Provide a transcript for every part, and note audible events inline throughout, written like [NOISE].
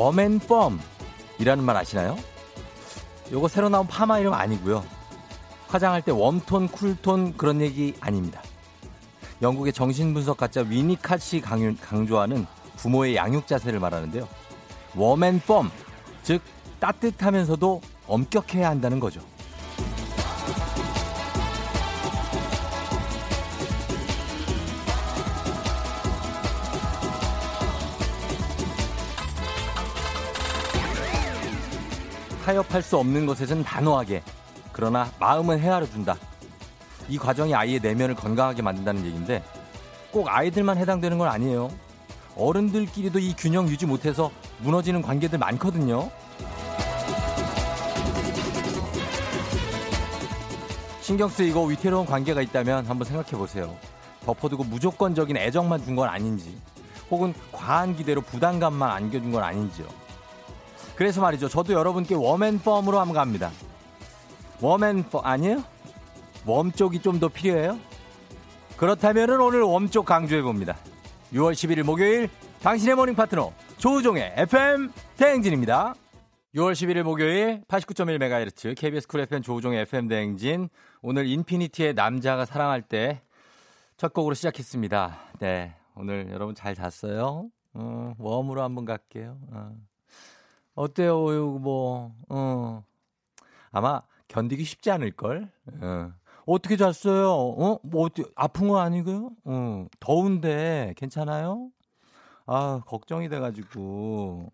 웜앤펌이라는 말 아시나요? 요거 새로 나온 파마 이름 아니고요. 화장할 때 웜톤, 쿨톤 그런 얘기 아닙니다. 영국의 정신분석가자 위니카시 강조하는 부모의 양육 자세를 말하는데요. 웜앤펌, 즉 따뜻하면서도 엄격해야 한다는 거죠. 타협할 수 없는 것에선 단호하게 그러나 마음은 헤아려 준다. 이 과정이 아이의 내면을 건강하게 만든다는 얘기인데 꼭 아이들만 해당되는 건 아니에요. 어른들끼리도 이 균형 유지 못해서 무너지는 관계들 많거든요. 신경 쓰이고 위태로운 관계가 있다면 한번 생각해 보세요. 덮어두고 무조건적인 애정만 준 건 아닌지, 혹은 과한 기대로 부담감만 안겨준 건 아닌지요. 그래서 말이죠. 저도 여러분께 warm and firm으로 한번 갑니다. warm and firm 아니에요? warm 쪽이 좀 더 필요해요? 그렇다면 오늘 warm 쪽 강조해 봅니다. 6월 11일 목요일 당신의 모닝 파트너 조우종의 FM 대행진입니다. 6월 11일 목요일 89.1MHz KBS 쿨 FM 조우종의 FM 대행진 오늘 인피니트의 남자가 사랑할 때 첫 곡으로 시작했습니다. 네 오늘 여러분 잘 잤어요? 어, warm으로 한번 갈게요. 어. 어때요? 뭐, 어. 아마 견디기 쉽지 않을걸? 어. 어떻게 잤어요? 어? 뭐, 어떻게, 아픈 거 아니고요? 어. 더운데, 괜찮아요? 아, 걱정이 돼가지고.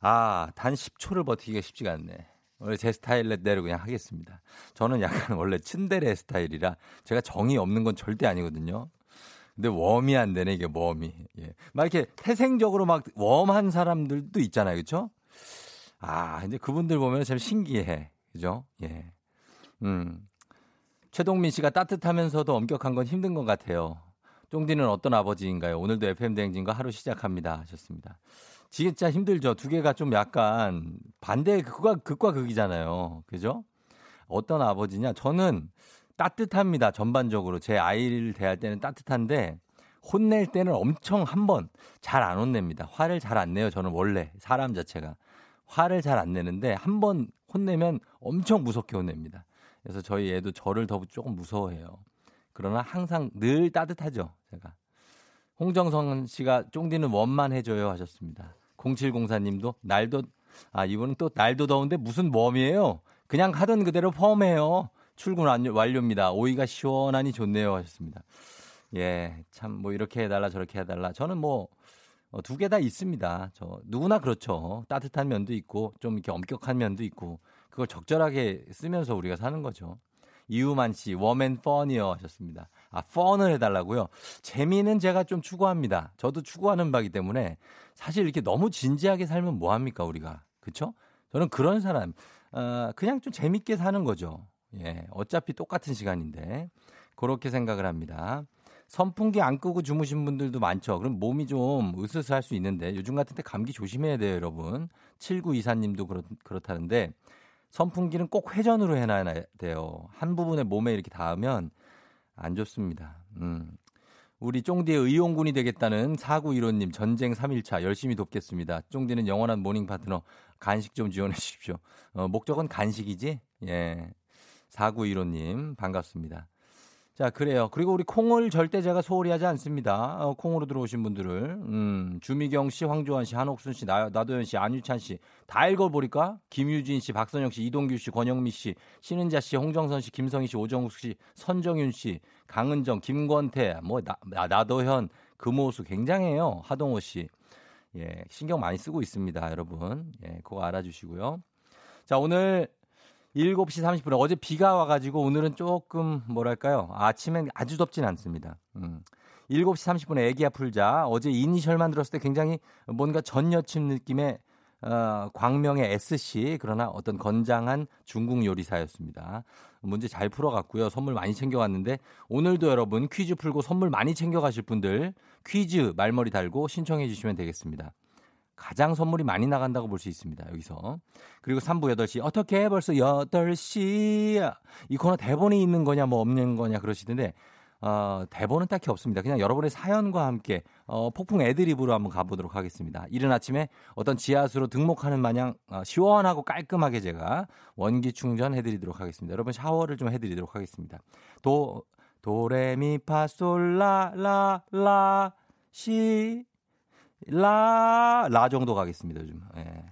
아, 단 10초를 버티기가 쉽지가 않네. 원래 제 스타일대로 그냥 하겠습니다. 저는 약간 원래 츤데레 스타일이라 제가 정이 없는 건 절대 아니거든요. 근데 웜이 안 되네, 이게 웜이. 예. 막 이렇게 태생적으로 막 웜한 사람들도 있잖아요. 그쵸? 아, 이제 그분들 보면 참 신기해. 그죠? 예. 음. 최동민 씨가 따뜻하면서도 엄격한 건 힘든 것 같아요. 쫑디는 어떤 아버지인가요? 오늘도 FM대행진과 하루 시작합니다. 하셨습니다. 진짜 힘들죠. 두 개가 좀 약간 반대 극과, 극과 극이잖아요. 그죠? 어떤 아버지냐? 저는 따뜻합니다. 전반적으로 제 아이를 대할 때는 따뜻한데 혼낼 때는 엄청 한 번 잘 안 혼냅니다. 화를 잘 안 내요. 저는 원래 사람 자체가 화를 잘 안 내는데 한 번 혼내면 엄청 무섭게 혼냅니다. 그래서 저희 애도 저를 더 조금 무서워해요. 그러나 항상 늘 따뜻하죠. 제가 홍정성 씨가 쫑디는 원만 해줘요 하셨습니다. 0704님도 날도 아 이분은 또 날도 더운데 무슨 웜이에요? 그냥 하던 그대로 펌해요. 출근 완료입니다. 오이가 시원하니 좋네요. 하셨습니다. 예, 참, 뭐, 이렇게 해달라, 저렇게 해달라. 저는 뭐, 어, 두개 다 있습니다. 저, 누구나 그렇죠. 따뜻한 면도 있고, 좀 이렇게 엄격한 면도 있고, 그걸 적절하게 쓰면서 우리가 사는 거죠. 이우만 씨, 웜앤 펀이요 하셨습니다. 아, 펀을 해달라고요? 재미는 제가 좀 추구합니다. 저도 추구하는 바기 때문에 사실 이렇게 너무 진지하게 살면 뭐합니까, 우리가. 그쵸? 저는 그런 사람, 어, 그냥 좀 재밌게 사는 거죠. 예, 어차피 똑같은 시간인데 그렇게 생각을 합니다. 선풍기 안 끄고 주무신 분들도 많죠. 그럼 몸이 좀 으스스할 수 있는데 요즘 같은 때 감기 조심해야 돼요, 여러분. 7924님도 그렇, 그렇다는데 선풍기는 꼭 회전으로 해놔야 돼요. 한 부분에 몸에 이렇게 닿으면 안 좋습니다. 음. 우리 쫑디의 의용군이 되겠다는 4915님 전쟁 3일차 열심히 돕겠습니다. 쫑디는 영원한 모닝 파트너 간식 좀 지원해 주십시오. 어, 목적은 간식이지? 예. 4915님, 반갑습니다. 자, 그래요. 그리고 우리 콩을 절대 제가 소홀히 하지 않습니다. 어, 콩으로 들어오신 분들을. 음, 주미경 씨, 황조한 씨, 한옥순 씨, 나, 나도현 씨, 안유찬 씨. 다 읽어보니까 김유진 씨, 박선영 씨, 이동규 씨, 권영미 씨, 신은자 씨, 홍정선 씨, 김성희 씨, 오정욱 씨, 선정윤 씨, 강은정, 김권태, 뭐, 나, 나도현, 금호수 굉장해요. 하동호 씨. 예, 신경 많이 쓰고 있습니다, 여러분. 예, 그거 알아주시고요. 자, 오늘 7시 30분에 어제 비가 와가지고 오늘은 조금 뭐랄까요. 아침엔 아주 덥진 않습니다. 음. 7시 30분에 애기야 풀자. 어제 이니셜만 들었을 때 굉장히 뭔가 전 여친 느낌의 어, 광명의 SC 그러나 어떤 건장한 중국 요리사였습니다. 문제 잘 풀어갔고요. 선물 많이 챙겨갔는데 오늘도 여러분 퀴즈 풀고 선물 많이 챙겨가실 분들 퀴즈 말머리 달고 신청해 주시면 되겠습니다. 가장 선물이 많이 나간다고 볼 수 있습니다. 여기서. 그리고 3부 8시. 어떻게 벌써 8시? 이 코너 대본이 있는 거냐, 뭐 없는 거냐 그러시던데, 어, 대본은 딱히 없습니다. 그냥 여러분의 사연과 함께 어, 폭풍 애드립으로 한번 가보도록 하겠습니다. 이른 아침에 어떤 지하수로 등목하는 마냥 어, 시원하고 깔끔하게 제가 원기 충전 해드리도록 하겠습니다. 여러분 샤워를 좀 해드리도록 하겠습니다. 도 도레미파솔라라라 시 라, 라 정도 가겠습니다, 요즘. 예.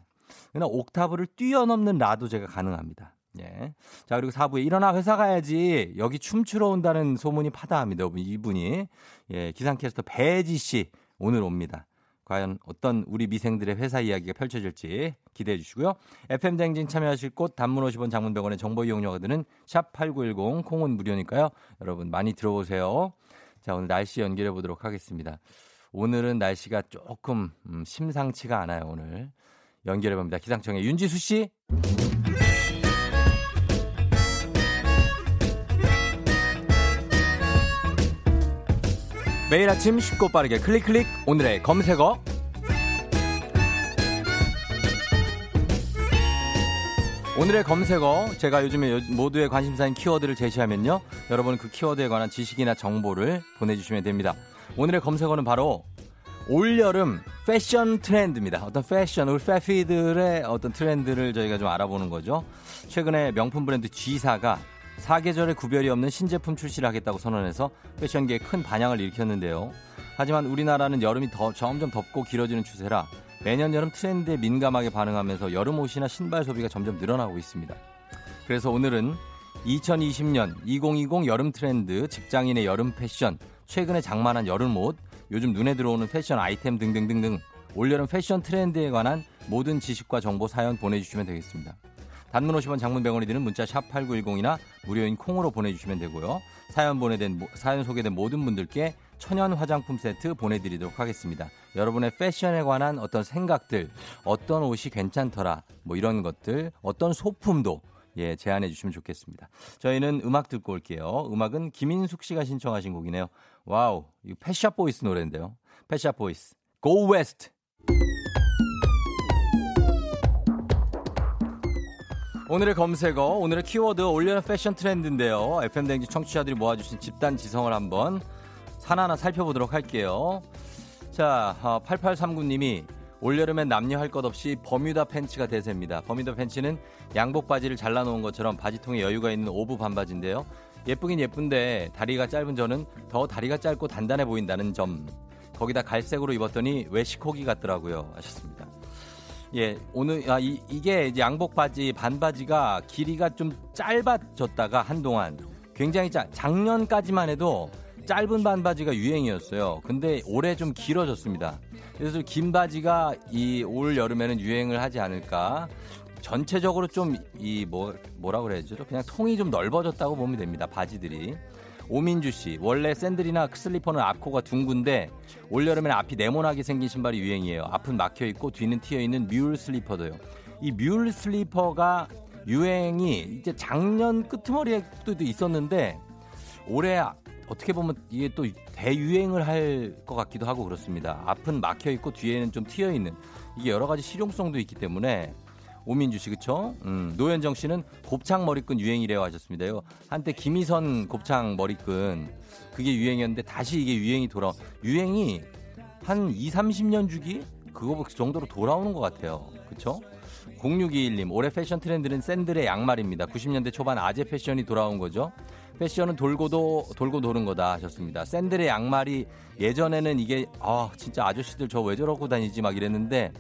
그냥 옥타브를 뛰어넘는 라도 제가 가능합니다. 예. 자, 그리고 4부에 일어나 회사 가야지. 여기 춤추러 온다는 소문이 파다합니다. 이분이. 예, 기상캐스터 배지 씨 오늘 옵니다. 과연 어떤 우리 미생들의 회사 이야기가 펼쳐질지 기대해 주시고요. FM 쟁진 참여하실 곳 단문 50원 장문 100원의 정보 이용료가 드는 샵 8910 콩은 무료니까요. 여러분 많이 들어오세요. 자, 오늘 날씨 연결해 보도록 하겠습니다. 오늘은 날씨가 조금 음, 심상치가 않아요, 오늘. 연결해 봅니다. 기상청의 윤지수 씨. 매일 아침 쉽고 빠르게 클릭 클릭 오늘의 검색어 오늘의 검색어 제가 요즘에 모두의 관심사인 키워드를 제시하면요 여러분 그 키워드에 관한 지식이나 정보를 보내주시면 됩니다 오늘의 검색어는 바로 올여름 패션 트렌드입니다. 어떤 패션, 우리 패피들의 어떤 트렌드를 저희가 좀 알아보는 거죠. 최근에 명품 브랜드 G사가 사계절의 구별이 없는 신제품 출시를 하겠다고 선언해서 패션계에 큰 반향을 일으켰는데요. 하지만 우리나라는 여름이 더 점점 덥고 길어지는 추세라 매년 여름 트렌드에 민감하게 반응하면서 여름 옷이나 신발 소비가 점점 늘어나고 있습니다. 그래서 오늘은 2020년 2020 여름 트렌드, 직장인의 여름 패션, 최근에 장만한 여름 옷, 요즘 눈에 들어오는 패션 아이템 등등등등 올여름 패션 트렌드에 관한 모든 지식과 정보 사연 보내주시면 되겠습니다. 단문 50원 장문 100원이 드는 문자 샵 8910이나 무료인 콩으로 보내주시면 되고요. 사연 보내된 사연 소개된 모든 분들께 천연 화장품 세트 보내드리도록 하겠습니다. 여러분의 패션에 관한 어떤 생각들, 어떤 옷이 괜찮더라, 뭐 이런 것들, 어떤 소품도 예, 제안해 주시면 좋겠습니다. 저희는 음악 듣고 올게요. 음악은 김인숙 씨가 신청하신 곡이네요. 와우, 이거 Pet Shop Boys 노래인데요. Pet Shop Boys. Go West. 오늘의 검색어, 오늘의 키워드 올여름 패션 트렌드인데요. FM대행진 청취자들이 모아주신 집단 지성을 한번 하나하나 살펴보도록 할게요. 자, 8839님이 어, 올여름엔 남녀 할 것 없이 버뮤다 팬츠가 대세입니다. 버뮤다 팬츠는 양복 바지를 잘라놓은 것처럼 바지통에 여유가 있는 오부 반바지인데요. 예쁘긴 예쁜데 다리가 짧은 저는 더 다리가 짧고 단단해 보인다는 점. 거기다 갈색으로 입었더니 외식호기 같더라고요. 하셨습니다. 예, 오늘 아 이, 이제 양복 바지 반바지가 길이가 좀 짧아졌다가 한동안 굉장히 짜, 작년까지만 해도 짧은 반바지가 유행이었어요. 근데 올해 좀 길어졌습니다. 그래서 긴 바지가 이 올 여름에는 유행을 하지 않을까. 전체적으로 좀 이 뭐 뭐라 그래야죠? 그냥 통이 좀 넓어졌다고 보면 됩니다. 바지들이. 오민주 씨, 원래 샌들이나 슬리퍼는 앞코가 둥근데 올여름에는 앞이 네모나게 생긴 신발이 유행이에요. 앞은 막혀 있고 뒤는 튀어 있는 뮬 슬리퍼도요. 이 뮬 슬리퍼가 유행이 이제 작년 끄트머리에도 있었는데 올해 어떻게 보면 이게 또 대유행을 할 것 같기도 하고 그렇습니다. 앞은 막혀 있고 뒤에는 좀 튀어 있는 이게 여러 가지 실용성도 있기 때문에 오민주 씨 그쵸? 음, 노현정 씨는 곱창 머리끈 유행이래요 하셨습니다 요. 한때 김희선 곱창 머리끈 그게 유행이었는데 다시 이게 유행이 돌아 유행이 한 2, 30년 주기 그거 정도로 돌아오는 것 같아요. 그쵸? 0621님 올해 패션 트렌드는 샌들의 양말입니다. 90년대 초반 아재 패션이 돌아온 거죠. 패션은 돌고도 돌고 도는 거다 하셨습니다. 샌들의 양말이 예전에는 이게 아 진짜 아저씨들 저 왜 저러고 다니지 막 이랬는데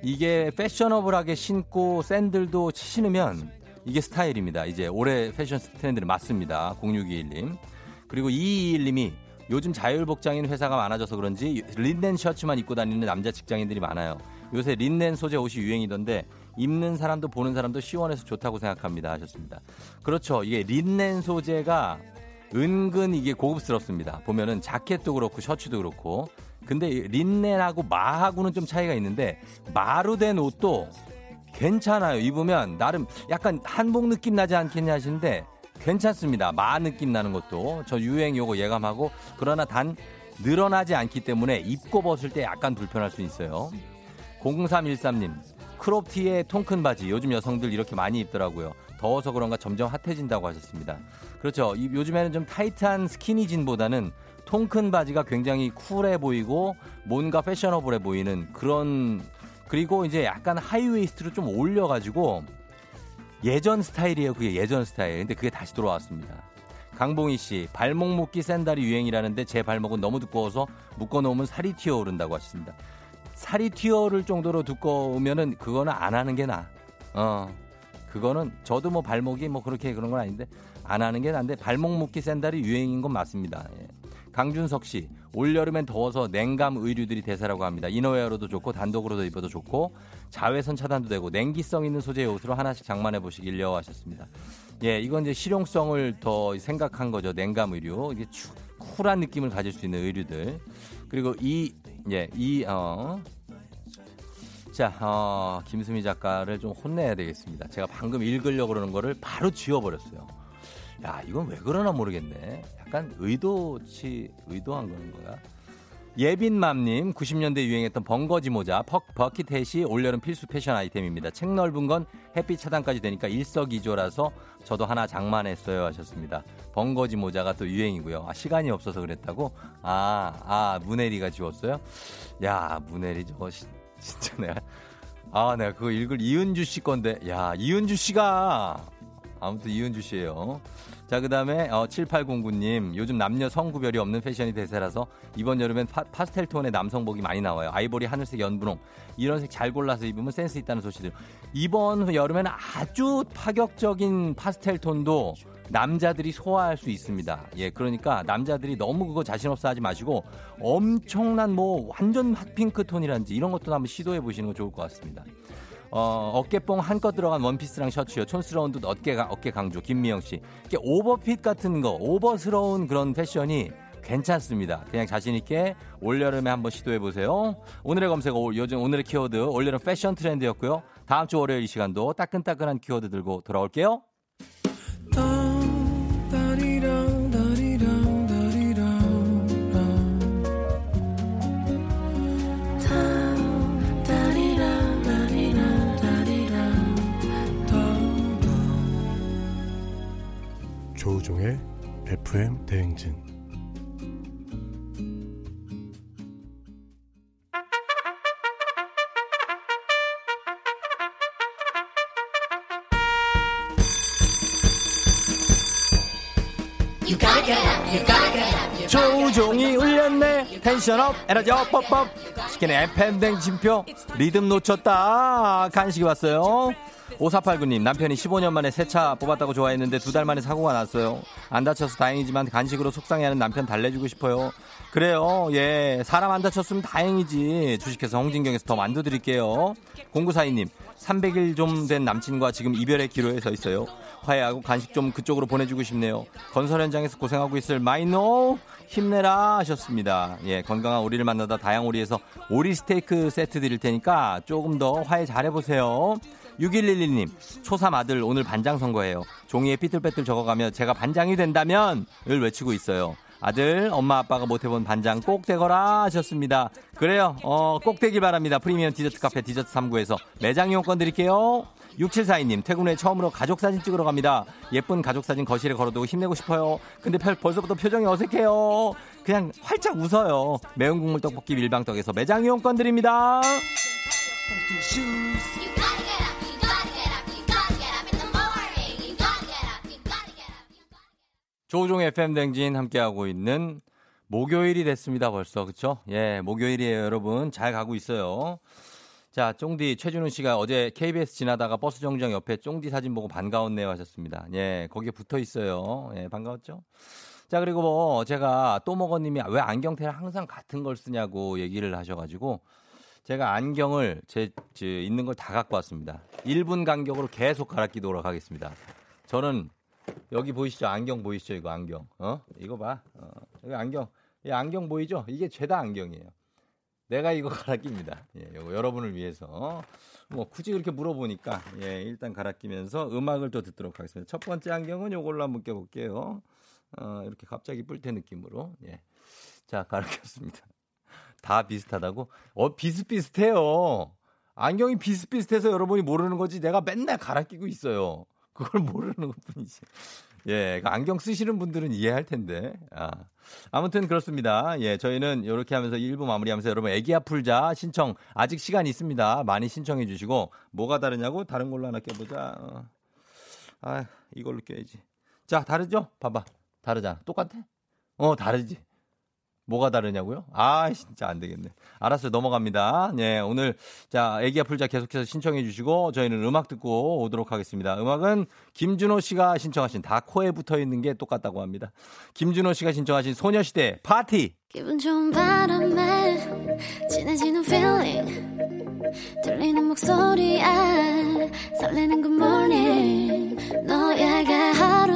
이게 패셔너블하게 신고 샌들도 신으면 이게 스타일입니다. 이제 올해 패션 트렌드는 맞습니다. 0621님. 그리고 221님이 요즘 자율복장인 회사가 많아져서 그런지 린넨 셔츠만 입고 다니는 남자 직장인들이 많아요. 요새 린넨 소재 옷이 유행이던데 입는 사람도 보는 사람도 시원해서 좋다고 생각합니다 하셨습니다. 그렇죠. 이게 린넨 소재가 은근 이게 고급스럽습니다. 보면은 자켓도 그렇고 셔츠도 그렇고. 근데 린넨하고 마하고는 좀 차이가 있는데 마루 된 옷도 괜찮아요. 입으면 나름 약간 한복 느낌 나지 않겠냐 하시는데 괜찮습니다. 마 느낌 나는 것도 저 유행 요거 예감하고 그러나 단 늘어나지 않기 때문에 입고 벗을 때 약간 불편할 수 있어요. 0313님 crop티에 통큰 바지 요즘 여성들 이렇게 많이 입더라고요. 더워서 그런가 점점 핫해진다고 하셨습니다. 그렇죠. 이, 요즘에는 좀 타이트한 스키니진보다는 통큰 바지가 굉장히 쿨해 보이고 뭔가 패셔너블해 보이는 그런 그리고 이제 약간 high waist로 좀 올려가지고 예전 스타일이에요. 그게 예전 스타일. 근데 그게 다시 돌아왔습니다. 강봉희 씨, 발목 묶기 샌달이 유행이라는데 제 발목은 너무 두꺼워서 묶어놓으면 살이 튀어오른다고 하셨습니다. 살이 튀어오를 정도로 두꺼우면은 그거는 안 하는 게 나아. 어. 그거는 저도 뭐 발목이 뭐 그렇게 그런 건 아닌데 안 하는 게 나은데 발목 묶기 샌달이 유행인 건 맞습니다. 예. 강준석 씨, 올여름엔 더워서 냉감 의류들이 대세라고 합니다. 이너웨어로도 좋고 단독으로도 입어도 좋고 자외선 차단도 되고 냉기성 있는 소재의 옷으로 하나씩 장만해 보시길요 하셨습니다. 예, 이건 이제 실용성을 더 생각한 거죠. 냉감 의류. 이게 추, 쿨한 느낌을 가질 수 있는 의류들. 그리고 이, 예, 이, 어, 자, 어, 김수미 작가를 좀 혼내야 되겠습니다. 제가 방금 읽으려고 그러는 거를 바로 지워버렸어요. 야, 이건 왜 그러나 모르겠네. 약간 의도치, 의도한 거는 거야. 예빈맘님, 90년대 유행했던 벙거지 모자, 퍽, 버킷햇이 올여름 필수 패션 아이템입니다. 책 넓은 건 햇빛 차단까지 되니까 일석이조라서 저도 하나 장만했어요 하셨습니다. 벙거지 모자가 또 유행이고요. 아, 시간이 없어서 그랬다고? 아, 아, 문혜리가 지웠어요? 야, 문혜리 저거 진짜 내가, 아, 내가 그거 읽을 이은주 씨 건데, 야, 이은주 씨가, 아무튼 이은주 씨예요. 자, 그 다음에 어, 7809님. 요즘 남녀 성구별이 없는 패션이 대세라서 이번 여름엔 파, 파스텔 톤의 남성복이 많이 나와요. 아이보리, 하늘색, 연분홍. 이런 색 잘 골라서 입으면 센스 있다는 소식들. 이번 여름에는 아주 파격적인 파스텔 톤도 남자들이 소화할 수 있습니다. 예, 그러니까 남자들이 너무 그거 자신 없어 하지 마시고 엄청난 뭐 완전 hot pink 톤이라든지 이런 것도 한번 시도해 보시는 거 좋을 것 같습니다. 어, 어깨뽕 한껏 들어간 원피스랑 셔츠요. 촌스러운 듯 어깨가, 어깨 강조. 김미영 씨. 이게 오버핏 같은 거, 오버스러운 그런 패션이 괜찮습니다. 그냥 자신있게 올여름에 한번 시도해보세요. 오늘의 검색, 요즘 오늘의 키워드, 올여름 패션 트렌드였고요. 다음 주 월요일 이 시간도 따끈따끈한 키워드 들고 돌아올게요. 조우종의 FM 대행진. 조종이 울렸네. 텐션업 에너지업 뻑뻑 치킨의 FM 댕진표 리듬 놓쳤다. 간식이 왔어요 5489님, 남편이 15년 만에 새 차 뽑았다고 좋아했는데 두 달 만에 사고가 났어요. 안 다쳐서 다행이지만 간식으로 속상해하는 남편 달래주고 싶어요. 그래요. 예. 사람 안 다쳤으면 다행이지. 주식회사 홍진경에서 더 만두 드릴게요. 0942님, 300일 좀 된 남친과 지금 이별의 기로에 서 있어요. 화해하고 간식 좀 그쪽으로 보내주고 싶네요. 건설 현장에서 고생하고 있을 마이노 힘내라 하셨습니다. 예, 건강한 오리를 만나다 다양오리에서 오리 스테이크 세트 드릴 테니까 조금 더 화해 잘해보세요. 6111님, 초3 아들 오늘 반장 선거예요. 종이에 삐뚤빼뚤 적어가며 제가 반장이 된다면 을 외치고 있어요. 아들, 엄마, 아빠가 못해본 반장 꼭 되거라 하셨습니다. 그래요. 어, 꼭 되길 바랍니다. 프리미엄 디저트 카페 디저트 3구에서 매장 이용권 드릴게요. 6742님, 퇴근 후에 처음으로 가족사진 찍으러 갑니다. 예쁜 가족사진 거실에 걸어두고 힘내고 싶어요. 근데 벌써부터 표정이 어색해요. 그냥 활짝 웃어요. 매운 국물 떡볶이 밀방떡에서 매장 이용권 드립니다. 조종 FM 댕진 함께하고 있는 목요일이 됐습니다, 벌써. 그쵸? 예, 목요일이에요, 여러분. 잘 가고 있어요. 자, 쫑디 최준우 씨가 어제 KBS 지나다가 버스 정류장 옆에 쫑디 사진 보고 반가웠네요 하셨습니다. 예, 거기에 붙어 있어요. 예, 반가웠죠? 자, 그리고 뭐 제가 또 먹어님이 왜 안경테를 항상 같은 걸 쓰냐고 얘기를 하셔가지고 제가 안경을 제, 제 있는 걸 다 갖고 왔습니다. 1분 간격으로 계속 갈아 끼도록 하겠습니다. 저는 여기 보이시죠? 안경 보이시죠? 이거 안경. 어? 이거 봐. 어. 여기 안경. 이 안경 보이죠? 이게 죄다 안경이에요. 내가 이거 [LAUGHS] 갈아 낍니다. 예, 이거 여러분을 위해서. 뭐 굳이 그렇게 물어보니까 예, 일단 갈아 끼면서 음악을 또 듣도록 하겠습니다. 첫 번째 안경은 요걸로 한번 껴 볼게요. 어, 이렇게 갑자기 뿔테 느낌으로. 예. 자, 갈아 꼈습니다. [LAUGHS] 다 비슷하다고? 어, 비슷비슷해요. 안경이 비슷비슷해서 여러분이 모르는 거지 내가 맨날 갈아 끼고 있어요. 그걸 모르는 것 뿐이지. 예, 그 안경 쓰시는 분들은 이해할 텐데. 아. 아무튼 그렇습니다. 예, 저희는 이렇게 하면서 1부 마무리하면서 여러분 애기야 풀자 신청 아직 시간 있습니다. 많이 신청해 주시고 뭐가 다르냐고 다른 걸로 하나 껴보자. 어. 아, 이걸로 껴야지. 자, 다르죠? 봐봐. 다르잖아. 똑같아? 어, 다르지. 뭐가 다르냐고요? 아, 진짜 안 되겠네. 알았어요. 넘어갑니다. 네, 오늘 자, 애기야 풀자 계속해서 신청해 주시고 저희는 음악 듣고 오도록 하겠습니다. 음악은 김준호 씨가 신청하신 다 코에 붙어 있는 게 똑같다고 합니다. 김준호 씨가 신청하신 소녀시대 파티. 기분 좋은 바람에 진해지는 feeling 들리는 목소리에 설레는 good morning 너에게 하루 더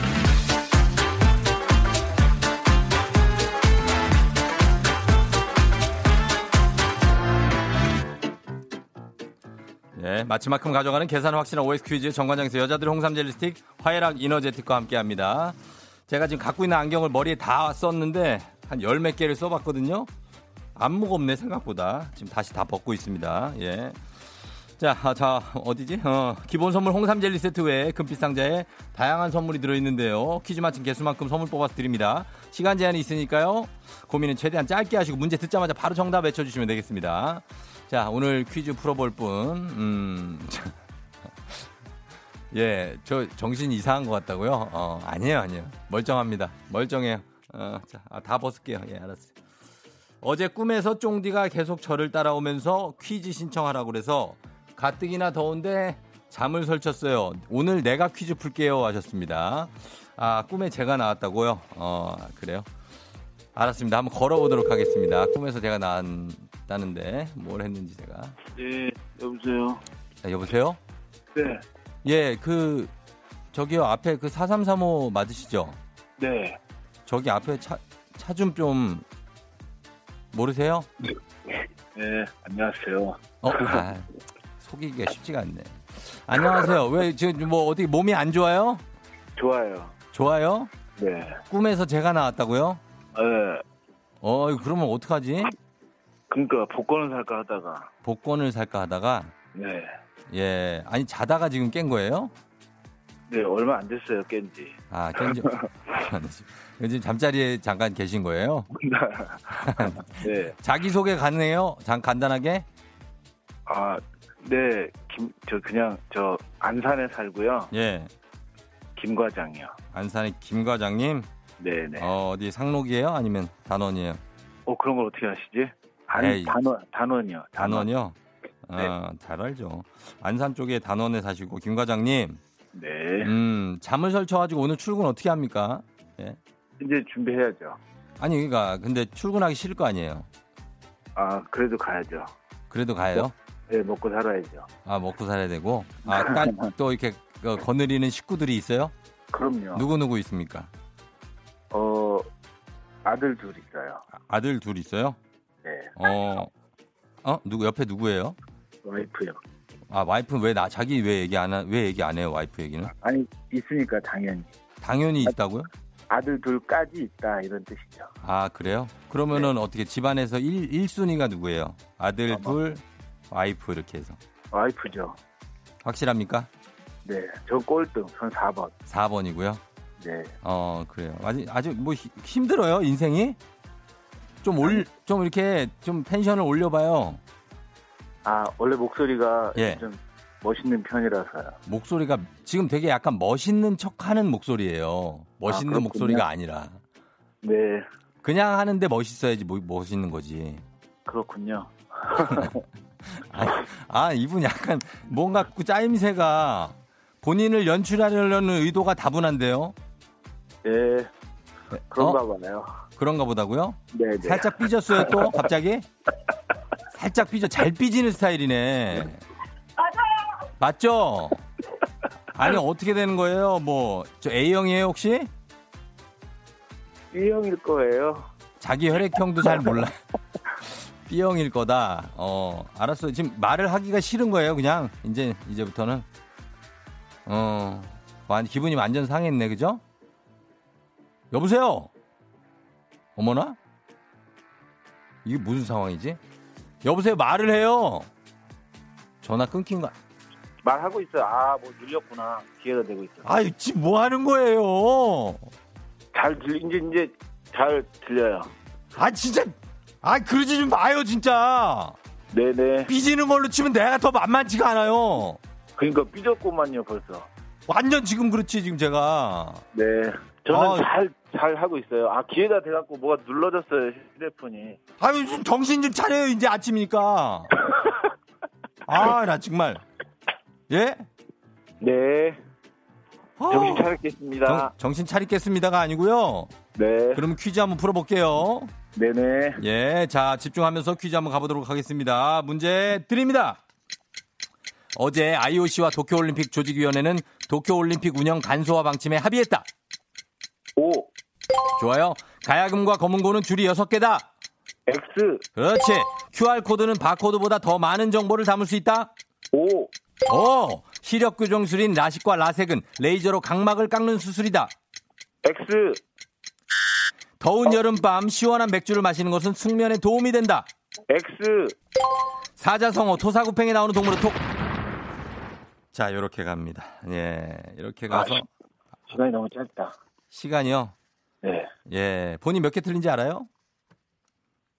네, 마치만큼 가져가는 계산 확실한 OX 퀴즈 정관장에서 여자들 홍삼 젤리 스틱 화해락 이너제틱과 함께 합니다. 제가 지금 갖고 있는 안경을 머리에 다 썼는데 한 열 몇 개를 써봤거든요. 안 무겁네 생각보다. 지금 다시 다 벗고 있습니다. 예. 자, 아, 자 어디지? 어, 기본 선물 홍삼 젤리 세트 외에 금빛 상자에 다양한 선물이 들어있는데요. 퀴즈 맞힌 개수만큼 선물 뽑아서 드립니다. 시간 제한이 있으니까요. 고민은 최대한 짧게 하시고 문제 듣자마자 바로 정답 외쳐주시면 되겠습니다. 자, 오늘 퀴즈 풀어볼 분, 음, [LAUGHS] 예, 저 정신 이상한 것 같다고요? 어, 아니에요, 아니에요. 멀쩡합니다. 멀쩡해요. 어, 자, 아, 다 벗을게요. 예, 알았어요. 어제 꿈에서 쫑디가 계속 저를 따라오면서 퀴즈 신청하라고 그래서 가뜩이나 더운데 잠을 설쳤어요. 오늘 내가 퀴즈 풀게요 하셨습니다. 아, 꿈에 제가 나왔다고요? 어, 그래요? 알았습니다. 한번 걸어보도록 하겠습니다. 꿈에서 제가 나 왔다는데 뭘 했는지 제가. 네, 여보세요. 자, 여보세요? 네, 예, 그 저기요 앞에 그 4335 맞으시죠? 네. 저기 앞에 차 차 좀좀 모르세요? 네, 안녕하세요. 어, 아, 속이기가 쉽지가 않네. 안녕하세요. 왜 지금 뭐 어디 몸이 안 좋아요? 좋아요. 좋아요? 네. 꿈에서 제가 나왔다고요? 네. 어, 그러면 어떡하지? 그러니까 복권을 살까 하다가. 복권을 살까 하다가 네. 예, 아니 자다가 지금 깬 거예요? 네, 얼마 안 됐어요, 깬지. 아, 깬지 지금 잠자리에 잠깐 계신 거예요? [LAUGHS] 네. 자기 소개 가능해요? 장 간단하게? 아, 네. 김, 저 그냥 저 안산에 살고요. 예. 김 과장이요. 안산의 김 과장님. 네, 네. 어, 어디 상록이에요? 아니면 단원이에요? 어, 그런 걸 어떻게 아시지? 안, 에이. 단원, 단원이요. 단원. 단원이요? 아, 잘 알죠. 안산 쪽에 단원에 사시고 김 과장님. 네. 음, 잠을 설쳐가지고 오늘 출근 어떻게 합니까? 예. 이제 준비해야죠. 아니, 그러니까 근데 출근하기 싫을 거 아니에요. 아, 그래도 가야죠. 그래도 가요? 네, 먹고 살아야죠. 아, 먹고 살아야 되고. 아, 딸, [LAUGHS] 또 이렇게 어, 거느리는 식구들이 있어요? 그럼요. 누구 누구 있습니까? 어, 아들 둘 있어요. 아, 아들 둘 있어요? 네. 어, 어 누구 옆에 누구예요? 와이프요. 아 와이프 왜 나 자기 왜 얘기 안왜 얘기 안 해요 와이프 얘기는? 아니, 있으니까 당연히. 당연히 있다고요? 아들 둘까지 있다, 이런 뜻이죠. 아 그래요? 그러면은 어떻게 집안에서 1, 1순위가 누구예요? 아들 아마. 둘 와이프 이렇게 해서 와이프죠. 확실합니까? 네. 저 꼴등, 전 4번. 4번이고요. 네. 어 그래요. 아직 아직 뭐 히- 힘들어요 인생이? 좀 올 좀 이렇게 좀 텐션을 올려봐요. 아, 원래 목소리가 예. 좀 멋있는 편이라서요. 목소리가 지금 되게 약간 멋있는 척 하는 목소리예요. 멋있는 그렇군요. 목소리가 아니라 네. 그냥 하는데 멋있어야지 뭐, 멋있는 거지. 그렇군요. [LAUGHS] 아, 아, 이분 약간 뭔가 그 짜임새가 본인을 연출하려는 의도가 다분한데요. 네. 그런가 봐요. 그런가 보다고요? 네, 네. 어? 살짝 삐졌어요 또 [LAUGHS] 갑자기? 살짝 삐져 잘 삐지는 스타일이네. 맞아요. 맞죠? 아니 어떻게 되는 거예요? 뭐 저 A형이에요 혹시? B형일 거예요. 자기 혈액형도 잘 몰라. [LAUGHS] B형일 거다. 어, 알았어요. 지금 말을 하기가 싫은 거예요, 그냥. 이제, 이제부터는. 어, 완, 기분이 완전 상했네, 그죠? 여보세요? 어머나? 이게 무슨 상황이지? 여보세요, 말을 해요! 전화 끊긴 거. 말하고 있어요. 아, 뭐 눌렸구나. 기회가 되고 있어. 아유, 지금 뭐 하는 거예요? 잘 들, 이제, 이제 잘 들려요. 아, 진짜. 아, 그러지 좀 마요, 진짜. 네네. 삐지는 걸로 치면 내가 더 만만치가 않아요. 그러니까 삐졌구만요, 벌써. 완전 지금 그렇지, 지금 제가. 네. 저는 아. 잘, 잘 하고 있어요. 아, 기회가 돼갖고 뭐가 눌러졌어요, 휴대폰이. 아유, 좀 정신 좀 차려요, 이제 아침이니까. 아, 나 정말. 예? 네. 아, 정신 차리겠습니다. 정, 정신 차리겠습니다가 아니고요. 네. 그러면 퀴즈 한번 풀어볼게요. 네네. 예, 자, 집중하면서 퀴즈 한번 가보도록 하겠습니다. 문제 드립니다. 어제 IOC와 도쿄올림픽 조직위원회는 도쿄올림픽 운영 간소화 방침에 합의했다. 오, 좋아요. 가야금과 검은고는 줄이 6개다. X, 그렇지. QR코드는 바코드보다 더 많은 정보를 담을 수 있다. O, 오, 시력 교정술인 라식과 라섹은 레이저로 각막을 깎는 수술이다. X, 더운 여름밤 시원한 맥주를 마시는 것은 숙면에 도움이 된다. X. 사자성어 토사구팽에 나오는 동물은 톡. 자, 요렇게 갑니다. 예, 이렇게 가서 시간이 너무 짧다. 시간이요. 네. 예, 본인 몇 개 틀린지 알아요?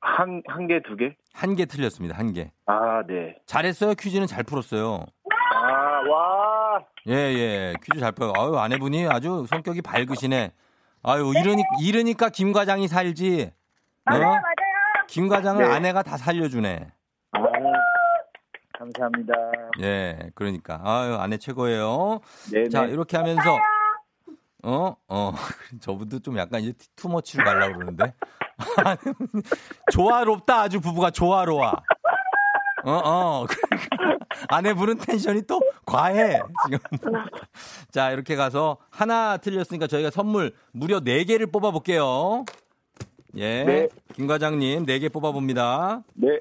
한, 한 개, 두 개? 한 개 틀렸습니다. 한 개. 아, 네. 잘했어요. 퀴즈는 잘 풀었어요. 아, 와. 예, 예. 퀴즈 잘 풀어. 아유, 아내분이 아주 성격이 밝으시네. 아유, 이러니, 이러니까 김 과장이 살지. 맞아요, 맞아요. 김 과장을 네. 아내가 다 살려주네. 아, 감사합니다. 예, 그러니까. 아유, 아내 최고예요. 네네. 자, 이렇게 하면서, 어, 어, [LAUGHS] 저분도 좀 약간 이제 투머치를 가려고 그러는데. [LAUGHS] 조화롭다, 아주 부부가 조화로워. 어, 어. [LAUGHS] 아내분은 텐션이 또 과해, 지금. 자, 이렇게 가서 하나 틀렸으니까 저희가 선물 무려 4개를 뽑아볼게요. 예. 네. 김 과장님, 4개 뽑아봅니다. 네.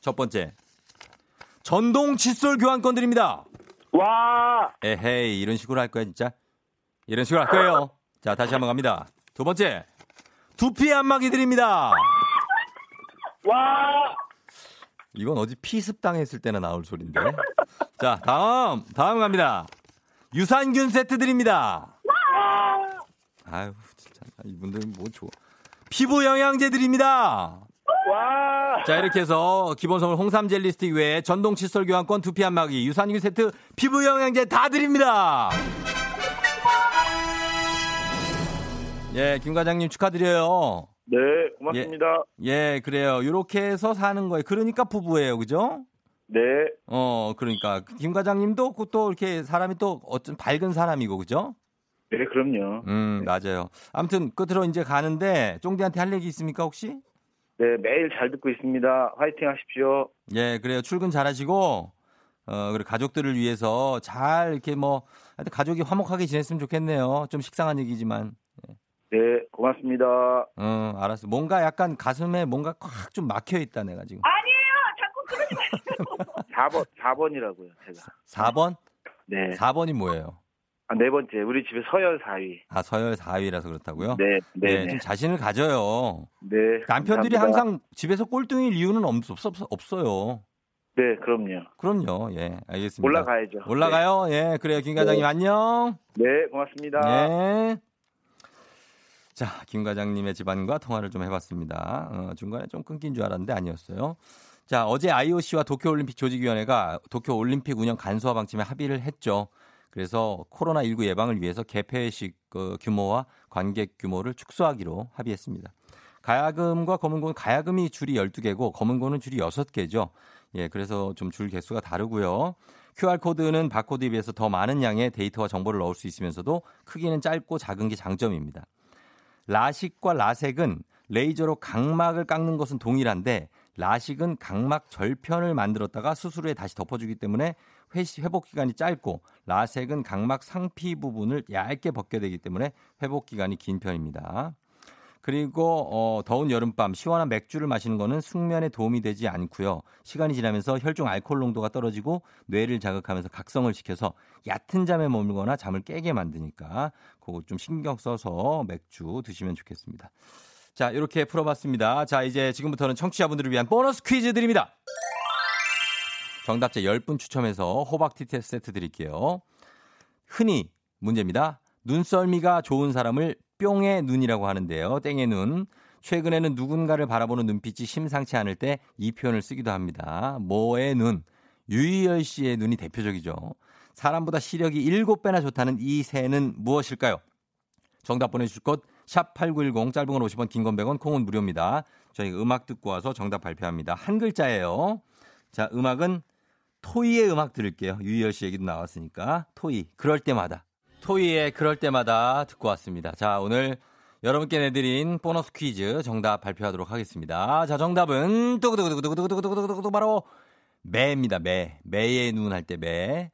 첫 번째. 전동 칫솔 교환권 드립니다. 와. 에헤이, 이런 식으로 할 거야, 진짜. 이런 식으로 할 거예요. 자, 다시 한번 갑니다. 두 번째. 두피 안마기 드립니다. 와. 이건 어디 피습 당했을 때나 나올 소리인데. 자, 다음, 다음 갑니다. 유산균 세트 드립니다. 아유, 진짜 이분들은 뭐 좋아. 피부 영양제 드립니다. 와. 자, 이렇게 해서 기본 선물 홍삼 젤리 스틱 외에 전동 칫솔 교환권, 두피 안마기, 유산균 세트, 피부 영양제 다 드립니다. 예, 김 과장님 축하드려요. 네, 고맙습니다. 예, 그래요. 요렇게 해서 사는 거예요. 그러니까 부부예요. 그죠? 네. 어, 그러니까 김 과장님도 그또 이렇게 사람이 또 어쩐 밝은 사람이고 그죠? 네, 그럼요. 음, 맞아요. 아무튼 끝으로 이제 가는데 쫑디한테 할 얘기 있습니까 혹시? 네, 매일 잘 듣고 있습니다. 화이팅 하십시오. 예, 그래요. 출근 잘하시고 어, 그리고 가족들을 위해서 잘 이렇게 뭐 하여튼 가족이 화목하게 지냈으면 좋겠네요. 좀 식상한 얘기지만. 네, 고맙습니다. 어, 알았어. 뭔가 약간 가슴에 뭔가 꽉좀 막혀 있다 내가 지금. 4번, [LAUGHS] 4번이라고요, 제가. 4번? 네. 4번이 뭐예요? 아, 네 번째. 우리 집에 서열 4위. 아, 서열 4위라서 그렇다고요? 네, 네. 예, 네. 좀 자신을 가져요. 네. 남편들이 감사합니다. 항상 집에서 꼴등일 이유는 없, 없, 없어요. 네, 그럼요. 그럼요. 예, 알겠습니다. 올라가야죠. 올라가요. 예, 그래요. 김 과장님 네. 안녕. 네, 네, 고맙습니다. 예. 자, 김 과장님의 집안과 통화를 좀 해봤습니다. 어, 중간에 좀 끊긴 줄 알았는데 아니었어요. 자, 어제 IOC와 도쿄올림픽 조직위원회가 도쿄올림픽 운영 간소화 방침에 합의를 했죠. 그래서 코로나19 예방을 위해서 개폐식 그 규모와 관객 규모를 축소하기로 합의했습니다. 가야금과 검은고는 가야금이 줄이 12개고 검은고는 줄이 6개죠. 예, 그래서 좀 줄 개수가 다르고요. QR코드는 바코드에 비해서 더 많은 양의 데이터와 정보를 넣을 수 있으면서도 크기는 짧고 작은 게 장점입니다. 라식과 라섹은 레이저로 각막을 깎는 것은 동일한데 라식은 각막 절편을 만들었다가 수술 후에 다시 덮어주기 때문에 회, 회복 기간이 짧고 라섹은 각막 상피 부분을 얇게 벗겨되기 때문에 회복 기간이 긴 편입니다. 그리고 어, 더운 여름밤 시원한 맥주를 마시는 거는 숙면에 도움이 되지 않고요. 시간이 지나면서 혈중 알코올 농도가 떨어지고 뇌를 자극하면서 각성을 시켜서 얕은 잠에 머물거나 잠을 깨게 만드니까 그거 좀 신경 써서 맥주 드시면 좋겠습니다. 자, 이렇게 풀어봤습니다. 자, 이제 지금부터는 청취자분들을 위한 보너스 퀴즈 드립니다. 정답자 10분 추첨해서 호박 티테 세트 드릴게요. 흔히 문제입니다. 눈썰미가 좋은 사람을 뿅의 눈이라고 하는데요. 땡의 눈. 최근에는 누군가를 바라보는 눈빛이 심상치 않을 때 이 표현을 쓰기도 합니다. 뭐의 눈. 유희열 씨의 눈이 대표적이죠. 사람보다 시력이 7배나 좋다는 이 새는 무엇일까요? 정답 보내주실 곳, 샵8910, 짧은 건 50원, 긴 건 100원, 콩은 무료입니다. 저희가 음악 듣고 와서 정답 발표합니다. 한 글자예요. 자, 음악은 토이의 음악 들을게요. 유희열 씨 얘기도 나왔으니까. 토이, 그럴 때마다. 토이의 그럴 때마다 듣고 왔습니다. 자, 오늘 여러분께 내드린 보너스 퀴즈 정답 발표하도록 하겠습니다. 자, 정답은 뚜구두구두구두구두구두구두구두구 바로 매입니다. 매. 매의 눈 할 때 매.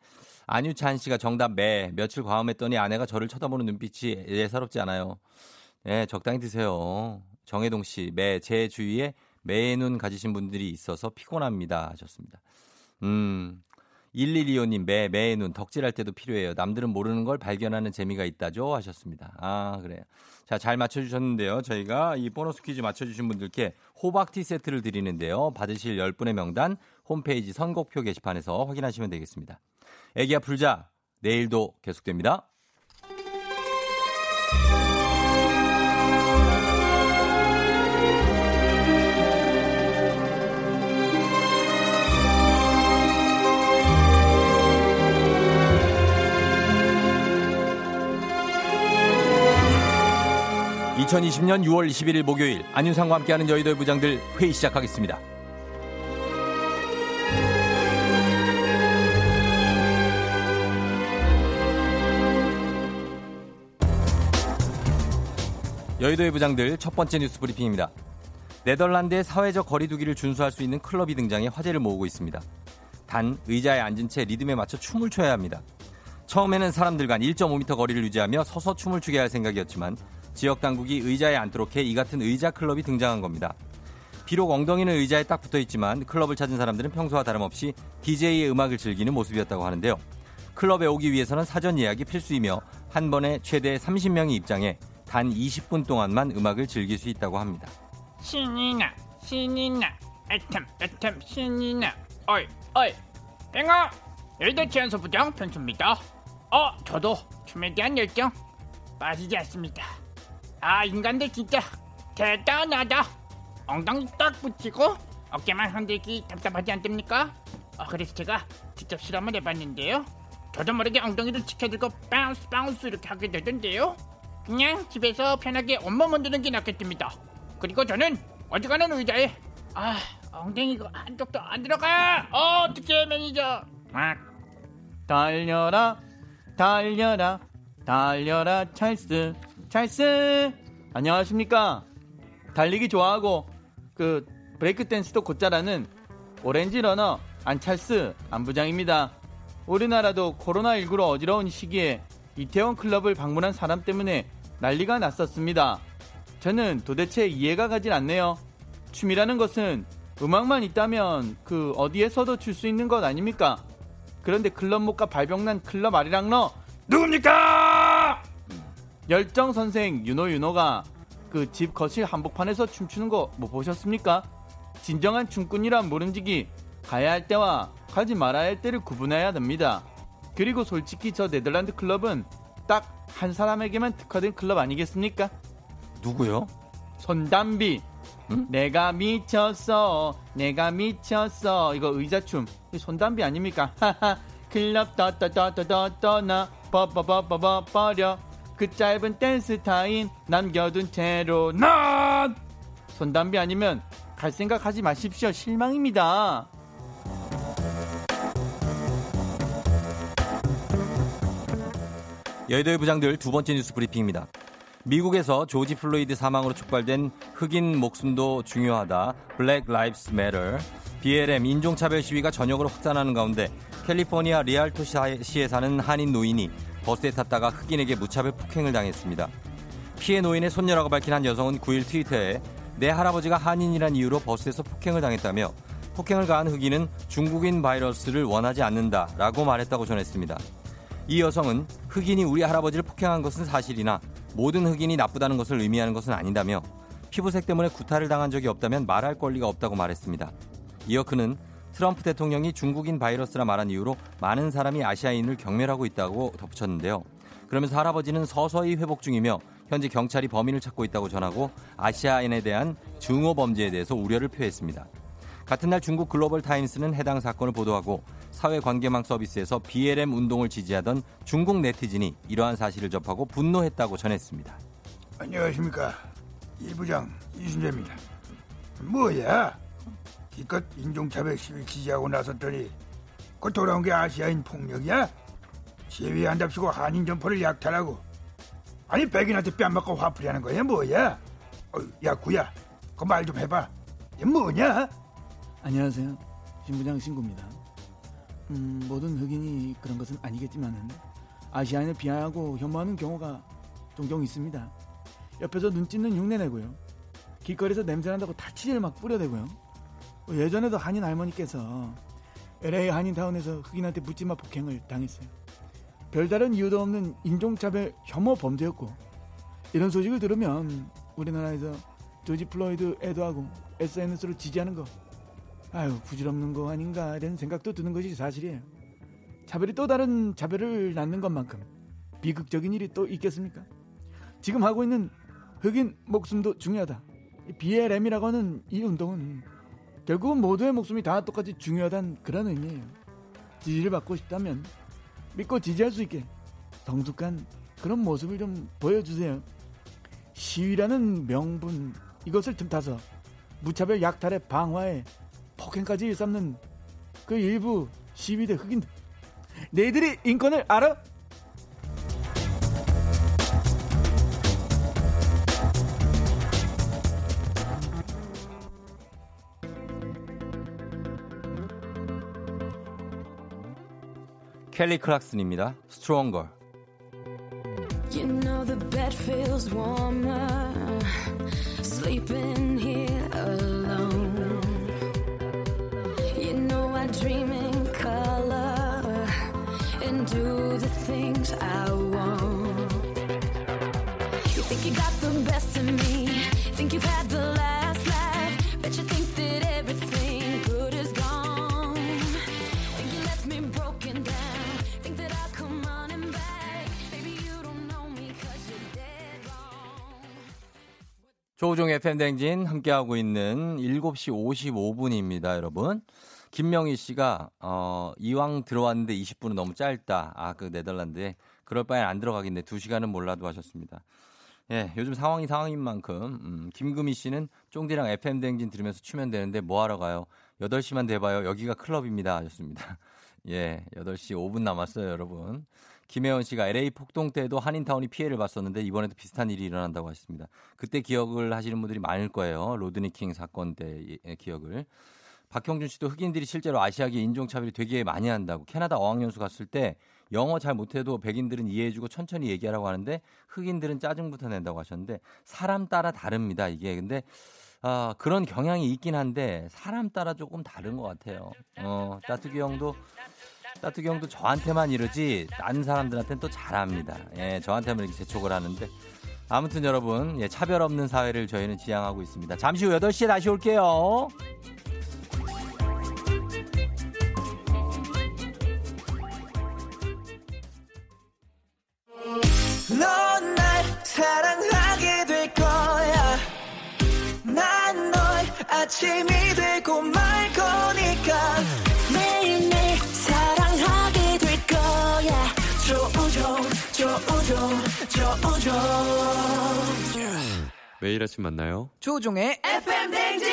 안유찬 씨가 정답 매. 며칠 과음했더니 아내가 저를 쳐다보는 눈빛이 예사롭지 않아요. 예, 적당히 드세요. 정혜동 씨, 매. 제 주위에 매의 눈 가지신 분들이 있어서 피곤합니다. 하셨습니다. 음. 1125님, 매, 매의 눈, 덕질할 때도 필요해요. 남들은 모르는 걸 발견하는 재미가 있다죠? 하셨습니다. 아, 그래요. 자, 잘 맞춰주셨는데요. 저희가 이 보너스 퀴즈 맞춰주신 분들께 호박티 세트를 드리는데요. 받으실 10분의 명단 홈페이지 선곡표 게시판에서 확인하시면 되겠습니다. 애기야 풀자. 내일도 계속됩니다. (2020년 6월 21일) 목요일 안윤상과 함께하는 여의도의 부장들 회의 시작하겠습니다. 여의도의 부장들 첫 번째 뉴스 브리핑입니다. 네덜란드의 사회적 거리두기를 준수할 수 있는 클럽이 등장해 화제를 모으고 있습니다. 단 의자에 앉은 채 리듬에 맞춰 춤을 춰야 합니다. 처음에는 사람들 간 1.5m 거리를 유지하며 서서 춤을 추게 할 생각이었지만 지역 당국이 의자에 앉도록 해 이 같은 의자 클럽이 등장한 겁니다. 비록 엉덩이는 의자에 딱 붙어 있지만 클럽을 찾은 사람들은 평소와 다름없이 DJ의 음악을 즐기는 모습이었다고 하는데요. 클럽에 오기 위해서는 사전 예약이 필수이며 한 번에 최대 30명이 입장해 단 20분 동안만 음악을 즐길 수 있다고 합니다. 신이 나 신이 나 애템 애템 신이 나 어이 어이 뺑아 여의도 치안소 부장 편수입니다 어 저도 춤에 대한 열정 빠지지 않습니다 아 인간들 진짜 대단하다 엉덩이 딱 붙이고 어깨만 흔들기 답답하지 않습니까? 어, 그래서 제가 직접 실험을 해봤는데요 저도 모르게 엉덩이를 치켜들고 bounce bounce 이렇게 하게 되던데요 그냥 집에서 편하게 온몸 흔드는 게 낫겠습니다. 그리고 저는 어지간한 의자에 아 엉덩이가 한쪽도 안 들어가. 어, 어떻게 매니저? 막 달려라 달려라 달려라 찰스 찰스! 안녕하십니까? 달리기 좋아하고 그 브레이크 댄스도 곧잘하는 오렌지 러너 안찰스 안부장입니다. 우리나라도 코로나19로 어지러운 시기에 이태원 클럽을 방문한 사람 때문에 난리가 났었습니다. 저는 도대체 이해가 가질 않네요. 춤이라는 것은 음악만 있다면 그 어디에서도 출 수 있는 것 아닙니까? 그런데 클럽 못가 발병난 클럽 아리랑너 누굽니까? 열정 선생 윤호 윤호가 그 집 거실 한복판에서 춤추는 거 뭐 보셨습니까? 진정한 춤꾼이란 모름지기 가야 할 때와 가지 말아야 할 때를 구분해야 됩니다. 그리고 솔직히 저 네덜란드 클럽은 딱 한 사람에게만 특화된 클럽 아니겠습니까? 누구요? 손담비 응? 내가 미쳤어 내가 미쳤어 이거 의자춤 이 손담비 아닙니까 하하 클럽 떠떠떠떠떠 떠나 버버버버버 버려 그 짧은 댄스 타임 남겨둔 채로 난 손담비 아니면 갈 생각 하지 마십시오 실망입니다 여의도의 부장들 두 번째 뉴스 브리핑입니다. 미국에서 조지 플로이드 사망으로 촉발된 흑인 목숨도 중요하다. Black Lives Matter. BLM 인종차별 시위가 전역으로 확산하는 가운데 캘리포니아 리알토시에 사는 한인 노인이 버스에 탔다가 흑인에게 무차별 폭행을 당했습니다. 피해 노인의 손녀라고 밝힌 한 여성은 9일 트위터에 내 할아버지가 한인이란 이유로 버스에서 폭행을 당했다며 폭행을 가한 흑인은 중국인 바이러스를 원하지 않는다라고 말했다고 전했습니다. 이 여성은 흑인이 우리 할아버지를 폭행한 것은 사실이나 모든 흑인이 나쁘다는 것을 의미하는 것은 아니다며 피부색 때문에 구타를 당한 적이 없다면 말할 권리가 없다고 말했습니다. 이어 그는 트럼프 대통령이 중국인 바이러스라 말한 이유로 많은 사람이 아시아인을 경멸하고 있다고 덧붙였는데요. 그러면서 할아버지는 서서히 회복 중이며 현재 경찰이 범인을 찾고 있다고 전하고 아시아인에 대한 증오 범죄에 대해서 우려를 표했습니다. 같은 날 중국 글로벌 타임스는 해당 사건을 보도하고 사회 관계망 서비스에서 BLM 운동을 지지하던 중국 네티즌이 이러한 사실을 접하고 분노했다고 전했습니다. 안녕하십니까 이 부장 이순재입니다. 뭐야? 기껏 인종차별 시위 지지하고 나섰더니 곧 돌아온 게 아시아인 폭력이야? 시위한답시고 한인 점포를 약탈하고 아니 백인한테 뺨 맞고 화풀이 하는 거야 뭐야? 어, 야 구야 그 말 좀 해봐 이게 뭐냐? 안녕하세요. 신부장 신구입니다. 음, 모든 흑인이 그런 것은 아니겠지만은 아시아인을 비하하고 혐오하는 경우가 종종 있습니다. 옆에서 눈 찢는 흉내 내고요. 길거리에서 냄새난다고 다치질 막 뿌려대고요. 뭐 예전에도 한인 할머니께서 LA 한인타운에서 흑인한테 묻지마 폭행을 당했어요. 별다른 이유도 없는 인종차별 혐오 범죄였고 이런 소식을 들으면 우리나라에서 조지 플로이드 애도하고 SNS로 지지하는 거 아유 부질없는 거 아닌가 이런 생각도 드는 것이 사실이에요. 차별이 또 다른 차별을 낳는 것만큼 비극적인 일이 또 있겠습니까? 지금 하고 있는 흑인 목숨도 중요하다. BLM이라고 하는 이 운동은 결국은 모두의 목숨이 다 똑같이 중요하다는 그런 의미예요. 지지를 받고 싶다면 믿고 지지할 수 있게 성숙한 그런 모습을 좀 보여주세요. 시위라는 명분 이것을 틈타서 무차별 약탈의 방화에 폭행까지 일삼는 그 일부 시위대 흑인들 너희들이 인권을 알아? 켈리 클락슨입니다. 스트롱걸. You know the bed feels warmer sleeping here alone. You know I dream in color and do the things I 조우종 FM 댕진 함께하고 있는 7시 55분입니다, 여러분. 김명희 씨가, 어, 이왕 들어왔는데 20분은 너무 짧다. 아, 그 네덜란드에. 그럴 바엔 안 들어가겠네. 2시간은 몰라도 하셨습니다. 예, 요즘 상황이 상황인 만큼, 음, 김금희 씨는 쫑디랑 FM 댕진 들으면서 추면 되는데 뭐 하러 가요? 8시만 돼봐요. 여기가 클럽입니다. 하셨습니다. [LAUGHS] 예, 8시 5분 남았어요, 여러분. 김혜원 씨가 LA 폭동 때도 한인타운이 피해를 봤었는데 이번에도 비슷한 일이 일어난다고 하셨습니다. 그때 기억을 하시는 분들이 많을 거예요. 로드니 킹 사건 때의 기억을. 박형준 씨도 흑인들이 실제로 아시아계 인종차별이 되게 많이 한다고. 캐나다 어학연수 갔을 때 영어 잘 못해도 백인들은 이해해주고 천천히 얘기하라고 하는데 흑인들은 짜증부터 낸다고 하셨는데 사람 따라 다릅니다. 이게 근데 아, 그런 경향이 있긴 한데 사람 따라 조금 다른 것 같아요. 어, 따뚜기 형도 따뚜기 형도 저한테만 이러지 다른 사람들한테는 또 잘합니다. 예, 저한테만 이렇게 재촉을 하는데 아무튼 여러분 예, 차별 없는 사회를 저희는 지향하고 있습니다. 잠시 후 8시에 다시 올게요. 사랑하게 될 거야. 난널 아침이 되고 말 거니까. 매일 아침 만나요. 조우종의 FM 댕진!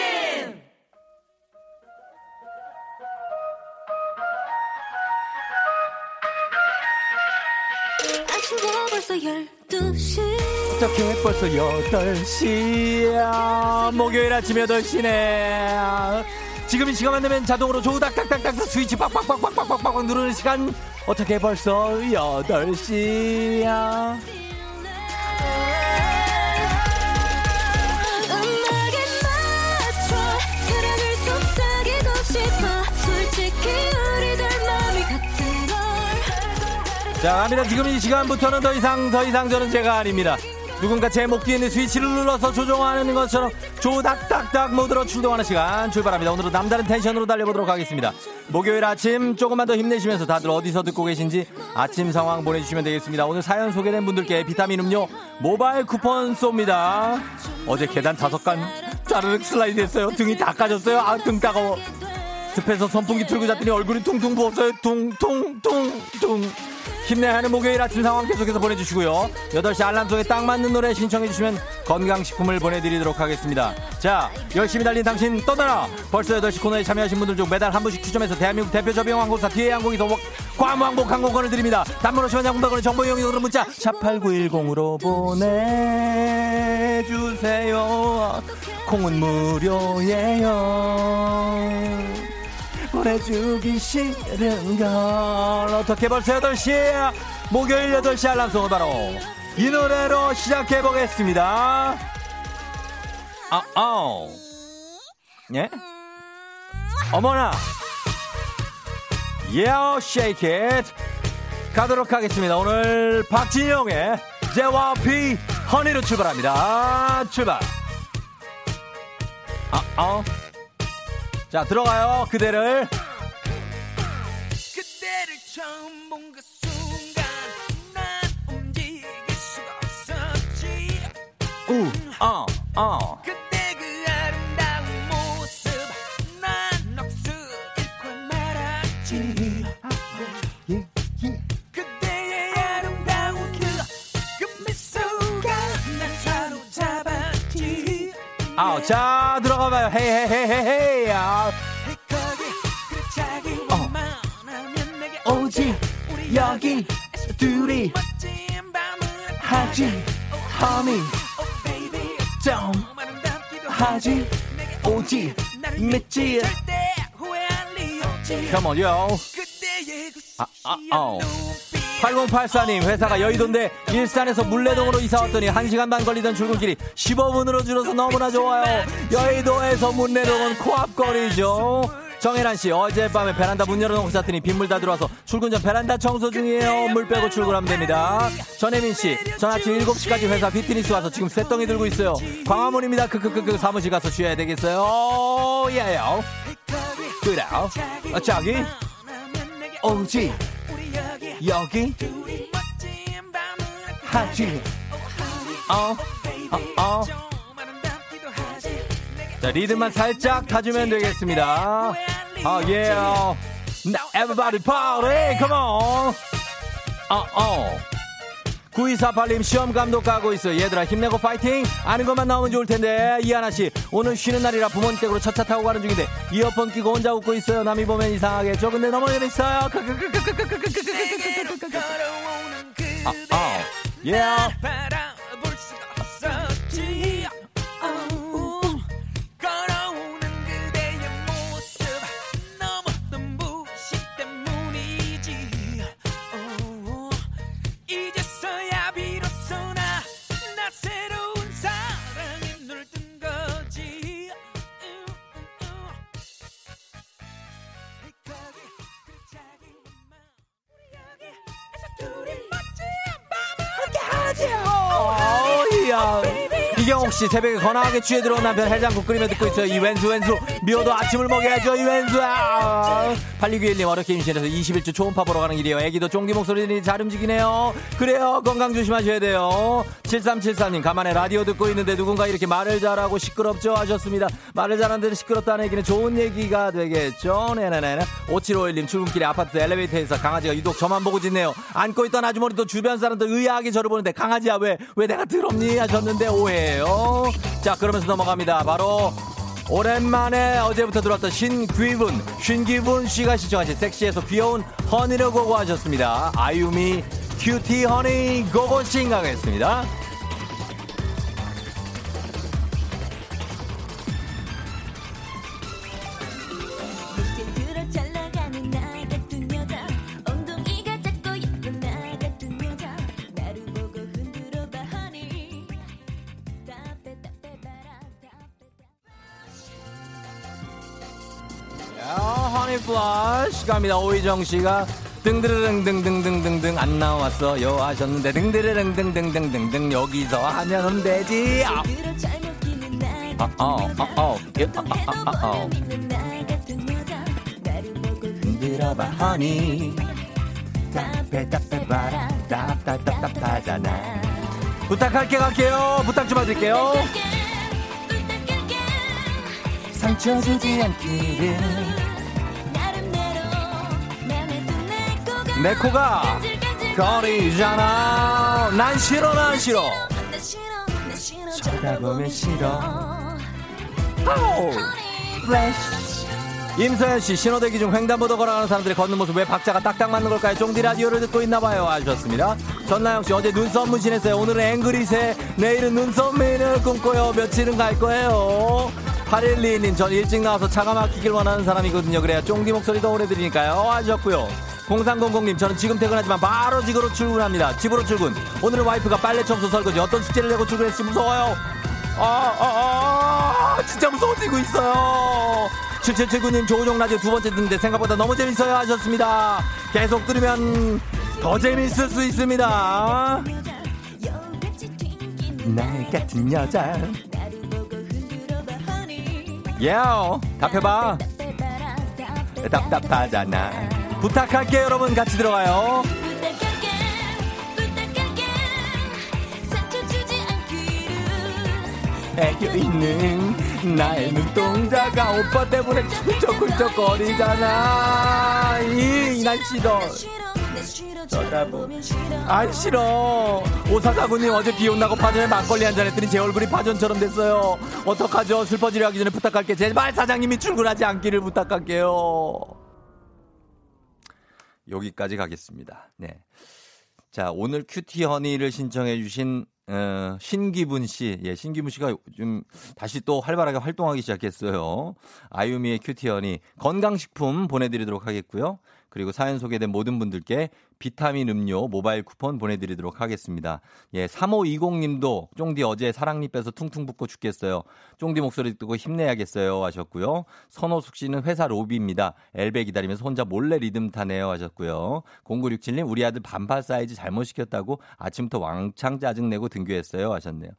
아침에 벌써 12시 어떻게 벌써 8시야 목요일 아침 8시네 지금 이 시간만 되면 자동으로 조닥닥닥닥 스위치 빡빡빡빡빡빡빡 누르는 시간. 어떻게 벌써 8시야? 음악에 맞춰 사랑을 속삭이고 싶어. 솔직히 우리들 마음이 같은 걸. 자 갑니다. 지금 이 시간부터는 더 이상 더 이상 저는 제가 아닙니다. 누군가 제 목 뒤에 있는 스위치를 눌러서 조종하는 것처럼 조닥닥닥 모드로 출동하는 시간 출발합니다. 오늘은 남다른 텐션으로 달려보도록 하겠습니다. 목요일 아침 조금만 더 힘내시면서 다들 어디서 듣고 계신지 아침 상황 보내주시면 되겠습니다. 오늘 사연 소개된 분들께 비타민 음료 모바일 쿠폰 쏩니다. 어제 계단 다섯 간 자르륵 슬라이드 했어요. 등이 다 까졌어요. 아 등 따가워. 습해서 선풍기 틀고 잤더니 얼굴이 퉁퉁 부었어요. 퉁퉁퉁퉁. 힘내야 하는 목요일 아침 상황 계속해서 보내주시고요. 8시 알람 속에 딱 맞는 노래 신청해주시면 건강식품을 보내드리도록 하겠습니다. 자, 열심히 달린 당신 떠나라! 벌써 8시 코너에 참여하신 분들 중 매달 한 분씩 추첨해서 대한민국 대표 저비용 항공사 뒤에 항공에서 괌왕복 항공권을 드립니다. 단문 오시면 장군박원의 정보 이용료로 문자 샵8910으로 보내주세요. 콩은 무료예요. 보내주기 싫은 걸. 어떻게 벌써 8시 목요일 8시 알람송을 바로 이 노래로 시작해보겠습니다. 아, 아우 예? 어머나. Shake it. 가도록 하겠습니다. 오늘 박진영의 JYP 허니로 출발합니다. 출발. 아, 아. 자 들어가요 그대를. 그대를 처음 본 그 순간 난 움직일 수가 없었지. 우 어 어 아우 자 들어가 봐요. 헤이 헤이 헤이 헤이 아, 거기 그 자기만 하면 내게 오지 여기 둘이 하지 허니 Oh baby. 좀 아름답기도 하지 오지 믿지 Come on yo. 그 아, 아, 아우. 눈빛 8084님 회사가 여의도인데 일산에서 물레동으로 이사 왔더니 1시간 반 걸리던 출근길이 15분으로 줄어서 너무나 좋아요. 여의도에서 물레동은 코앞 거리죠. 정혜란 씨 어젯밤에 베란다 문 열어놓고 잤더니 빗물 다 들어와서 출근 전 베란다 청소 중이에요. 물 빼고 출근하면 됩니다. 전혜민 씨전 아침 7시까지 회사 피트니스 와서 지금 쇳덩이 들고 있어요. 광화문입니다. 크크크크. 사무실 가서 쉬어야 되겠어요. 예요. 그래 어, 저기? 오지 여기 하지 어, 어, 어. 자, 리듬만 살짝 타주면 되겠습니다. 아, 예. Now everybody party, come on. 어, 어. 9248님 시험 감독 가고 있어. 얘들아 힘내고 파이팅. 아는 것만 나오면 좋을 텐데. 이하나 씨 오늘 쉬는 날이라 부모님 댁으로 첫차 타고 가는 중인데 이어폰 끼고 혼자 웃고 있어요. 남이 보면 이상하겠죠. 근데 너무 재밌어요. 아, 아. Yeah. 이경옥 씨 새벽에 거나하게 취해 들어온 남편 해장국 끓이며 듣고 있어요. 이wen수 wen수 미워도 아침을 먹여야죠. 이wen수. 아. 8291님 어렵게 임신해서 21주 초음파 보러 가는 길이에요. 애기도 쫑디 목소리들이 잘 움직이네요. 그래요. 건강 조심하셔야 돼요. 7374님 가만히 라디오 듣고 있는데 누군가 이렇게 말을 잘하고 시끄럽죠 하셨습니다. 말을 잘하는 데 시끄럽다는 얘기는 좋은 얘기가 되겠죠. 네네네. 5751님 출근길에 아파트 엘리베이터에서 강아지가 유독 저만 보고 짖네요. 안고 있던 아주머니도 주변 사람들 의아하게 저를 보는데 강아지야 왜 왜 내가 더럽니 하셨는데 오해 예요. 자 그러면서 넘어갑니다. 바로 오랜만에 어제부터 들어왔던 신귀분 신기분 씨가 시청하신 섹시해서 귀여운 허니를 고고하셨습니다. 아유미 큐티 허니 고고싱 가겠습니다. 갑니다. 오희정 씨가 등드르릉 등등등등등 안 나왔어요 하셨는데 등드르릉 등등등등등 여기서 하면 되지. 아, 아, 어, 어, 어, 예, 아, 아, 아, 어. 흔들어봐 허니 답해 답해 봐라. 답답답답하잖아. 부탁할게 갈게요. 부탁 좀 해드릴게요. 상처 주지 않기를 내 코가 거리잖아 난 싫어 난 싫어 쳐다보면 싫어 아우 플래시 임서연 씨 신호대기 중 횡단보도 걸어가는 사람들이 걷는 모습 왜 박자가 딱딱 맞는 걸까요? 쫑디 라디오를 듣고 있나 봐요 하셨습니다. 전나영 씨 어제 눈썹 문신했어요. 오늘은 angry새 내일은 눈썹 미인을 꿈꿔요. 며칠은 갈 거예요. 8122님 전 일찍 나와서 차가 막히길 원하는 사람이거든요. 그래야 쫑디 목소리도 오래 들으니까요 하셨고요. 0300님 저는 지금 퇴근하지만 바로 집으로 출근합니다. 집으로 출근. 오늘은 와이프가 빨래 청소 설거지 어떤 숙제를 내고 출근했을지 무서워요. 아, 아, 아, 진짜 무서워지고 있어요. 7779님 조우종 라디오 두 번째 듣는데 생각보다 너무 재밌어요 하셨습니다. 계속 들으면 더 재밌을 수 있습니다. 나 같은 여자. 예요. 답해봐. 답답하잖아. 부탁할게 여러분 같이 들어가요. 애교 있는 나의 눈동자가 오빠 때문에 훌쩍훌쩍거리잖아. 이, 난 싫어. 안 싫어. 오사사구님 어제 비 온다고 파전에 막걸리 한 잔 했더니 제 얼굴이 파전처럼 됐어요. 어떡하죠? 슬퍼지려 하기 전에 부탁할게. 제발 사장님이 출근하지 않기를 부탁할게요. 여기까지 가겠습니다. 네. 자, 오늘 Cutie Honey를 신청해 주신 어, 신기분 씨, 예, 신기분 씨가 좀 다시 또 활발하게 활동하기 시작했어요. 아유미의 Cutie Honey 건강식품 보내드리도록 하겠고요. 그리고 사연 소개된 모든 분들께 비타민 음료 모바일 쿠폰 보내드리도록 하겠습니다. 예, 3520님도 쫑디 어제 사랑니 빼서 퉁퉁 붓고 죽겠어요. 쫑디 목소리 듣고 힘내야겠어요 하셨고요. 선호숙 씨는 회사 로비입니다. 엘베 기다리면서 혼자 몰래 리듬 타네요 하셨고요. 0967님 우리 아들 반팔 사이즈 잘못 시켰다고 아침부터 왕창 짜증내고 등교했어요 하셨네요.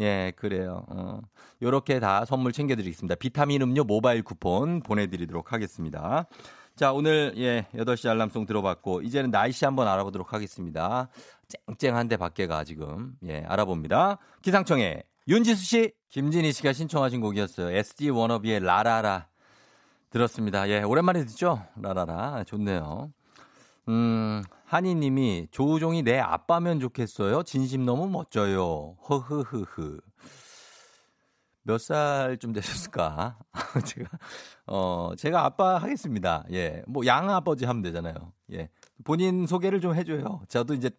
예, 그래요. 어, 요렇게 다 선물 챙겨드리겠습니다. 비타민 음료 모바일 쿠폰 보내드리도록 하겠습니다. 자, 오늘 예, 8시 알람송 들어봤고 이제는 날씨 한번 알아보도록 하겠습니다. 쨍쨍한데 밖에가 지금 예, 알아봅니다. 기상청에 윤지수 씨, 김진희 씨가 신청하신 곡이었어요. SD 워너비의 라라라 들었습니다. 예, 오랜만에 듣죠? 라라라 좋네요. 음, 한이 님이 조우종이 내 아빠면 좋겠어요. 진심 너무 멋져요. 허흐흐흐. 몇 살쯤 되셨을까? [LAUGHS] 제가, 어, 제가 아빠 하겠습니다. 예. 뭐, 양아버지 하면 되잖아요. 예. 본인 소개를 좀 해줘요. 저도 이제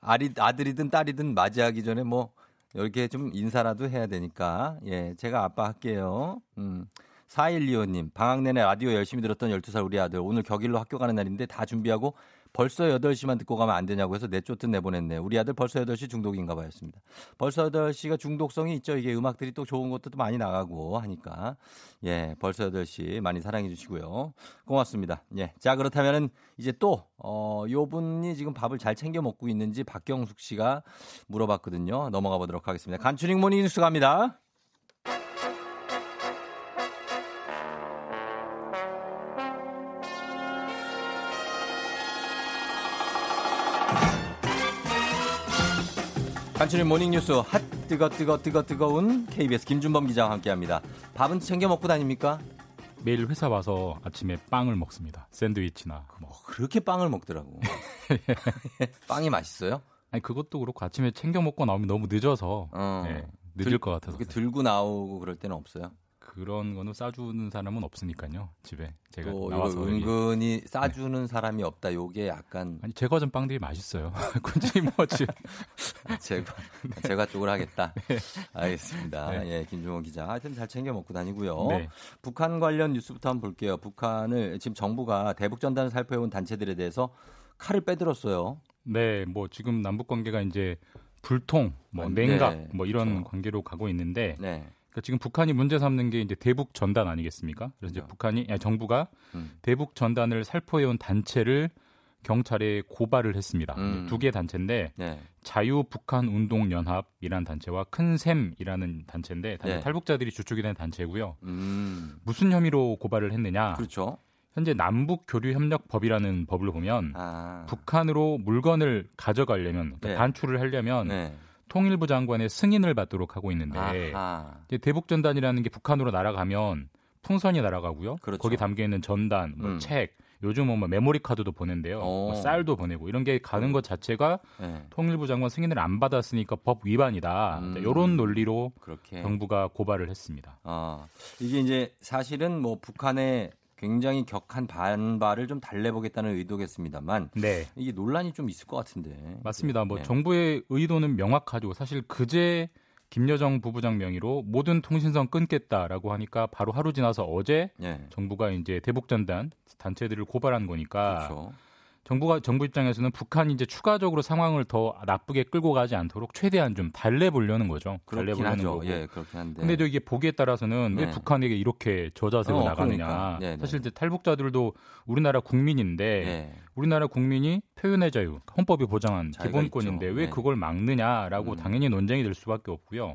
아리, 아들이든 딸이든 맞이하기 전에 뭐, 이렇게 좀 인사라도 해야 되니까. 예. 제가 아빠 할게요. 음. 4125님, 방학 내내 라디오 열심히 들었던 12살 우리 아들. 오늘 격일로 학교 가는 날인데 다 준비하고 벌써 8시만 듣고 가면 안 되냐고 해서 내쫓듯 내보냈네. 우리 아들 벌써 8시 중독인가 봐였습니다. 벌써 8시가 중독성이 있죠. 이게 음악들이 또 좋은 것도 많이 나가고 하니까. 예, 벌써 8시 많이 사랑해 주시고요. 고맙습니다. 예. 자, 그렇다면은 이제 또, 어, 요 분이 지금 밥을 잘 챙겨 먹고 있는지 박경숙 씨가 물어봤거든요. 넘어가 보도록 하겠습니다. 간추린 모닝 뉴스 갑니다. 간추린 모닝뉴스 핫 뜨거 뜨거 뜨거 뜨거운 KBS 김준범 기자와 함께합니다. 밥은 챙겨 먹고 다닙니까? 매일 회사 와서 아침에 빵을 먹습니다. 샌드위치나 뭐. 그렇게 빵을 먹더라고. [LAUGHS] [LAUGHS] 빵이 맛있어요? 아니 그것도 그렇고 아침에 챙겨 먹고 나오면 너무 늦어서 어. 네, 늦을 들- 것 같아서 들고 나오고 그럴 때는 없어요. 그런 거는 싸주는 사람은 없으니까요. 집에 제가 또 나와서 여기- 은근히 싸주는 사람이 없다. 요게 약간 아니 제과 전 빵들이 맛있어요. [LAUGHS] 굳이 뭐 지금 [LAUGHS] 제가 제가 쪽을 하겠다. [LAUGHS] 알겠습니다. 네. 예, 김종원 기자. 하여튼 잘 챙겨 먹고 다니고요. 네. 북한 관련 뉴스부터 한번 볼게요. 북한을 지금 정부가 대북 전단을 살펴온 단체들에 대해서 칼을 빼들었어요. 네, 뭐 지금 남북 관계가 이제 불통, 뭐 아, 냉각, 네, 뭐 이런 그렇죠. 관계로 가고 있는데 네. 그러니까 지금 북한이 문제 삼는 게 이제 대북 전단 아니겠습니까? 그래서 이제 그죠. 북한이 아니, 정부가 음. 대북 전단을 살포해온 단체를 경찰에 고발을 했습니다. 음. 두개 단체인데 네. 자유 북한 운동 연합이라는 단체와 큰샘이라는 단체인데 다 네. 탈북자들이 주축이 된 단체고요. 음. 무슨 혐의로 고발을 했느냐? 그렇죠. 현재 남북 교류 협력 법이라는 법을 보면 아. 북한으로 물건을 가져가려면 그러니까 네. 반출을 하려면 네. 통일부 장관의 승인을 받도록 하고 있는데 대북 전단이라는 게 북한으로 날아가면 풍선이 날아가고요. 그렇죠. 거기 담겨 있는 전단, 뭐 음. 책, 요즘 뭐 메모리 카드도 보낸대요. 뭐 오. 쌀도 보내고 이런 게 가는 것 자체가 네. 통일부 장관 승인을 안 받았으니까 법 위반이다. 음. 이런 논리로 그렇게. 정부가 고발을 했습니다. 아, 이게 이제 사실은 뭐 북한의 굉장히 격한 반발을 좀 달래보겠다는 의도겠습니다만 네. 이게 논란이 좀 있을 것 같은데. 맞습니다. 뭐 네. 정부의 의도는 명확하죠. 사실 그제 김여정 부부장 명의로 모든 통신선 끊겠다라고 하니까 바로 하루 지나서 어제 네. 정부가 이제 대북 전단 단체들을 고발한 거니까 그렇죠. 정부가 정부 입장에서는 북한이 이제 추가적으로 상황을 더 나쁘게 끌고 가지 않도록 최대한 좀 달래 보려는 거죠. 그렇긴 보려는 하죠. 예, 그렇긴 한데. 근데 또 이게 보기에 따라서는 네. 왜 북한에게 이렇게 저자세로 어, 나가느냐. 그러니까. 네, 네. 사실 이제 탈북자들도 우리나라 국민인데 예. 우리나라 국민이 표현의 자유, 헌법이 보장한 기본권인데 있죠. 왜 네. 그걸 막느냐라고 음. 당연히 논쟁이 될 수밖에 없고요.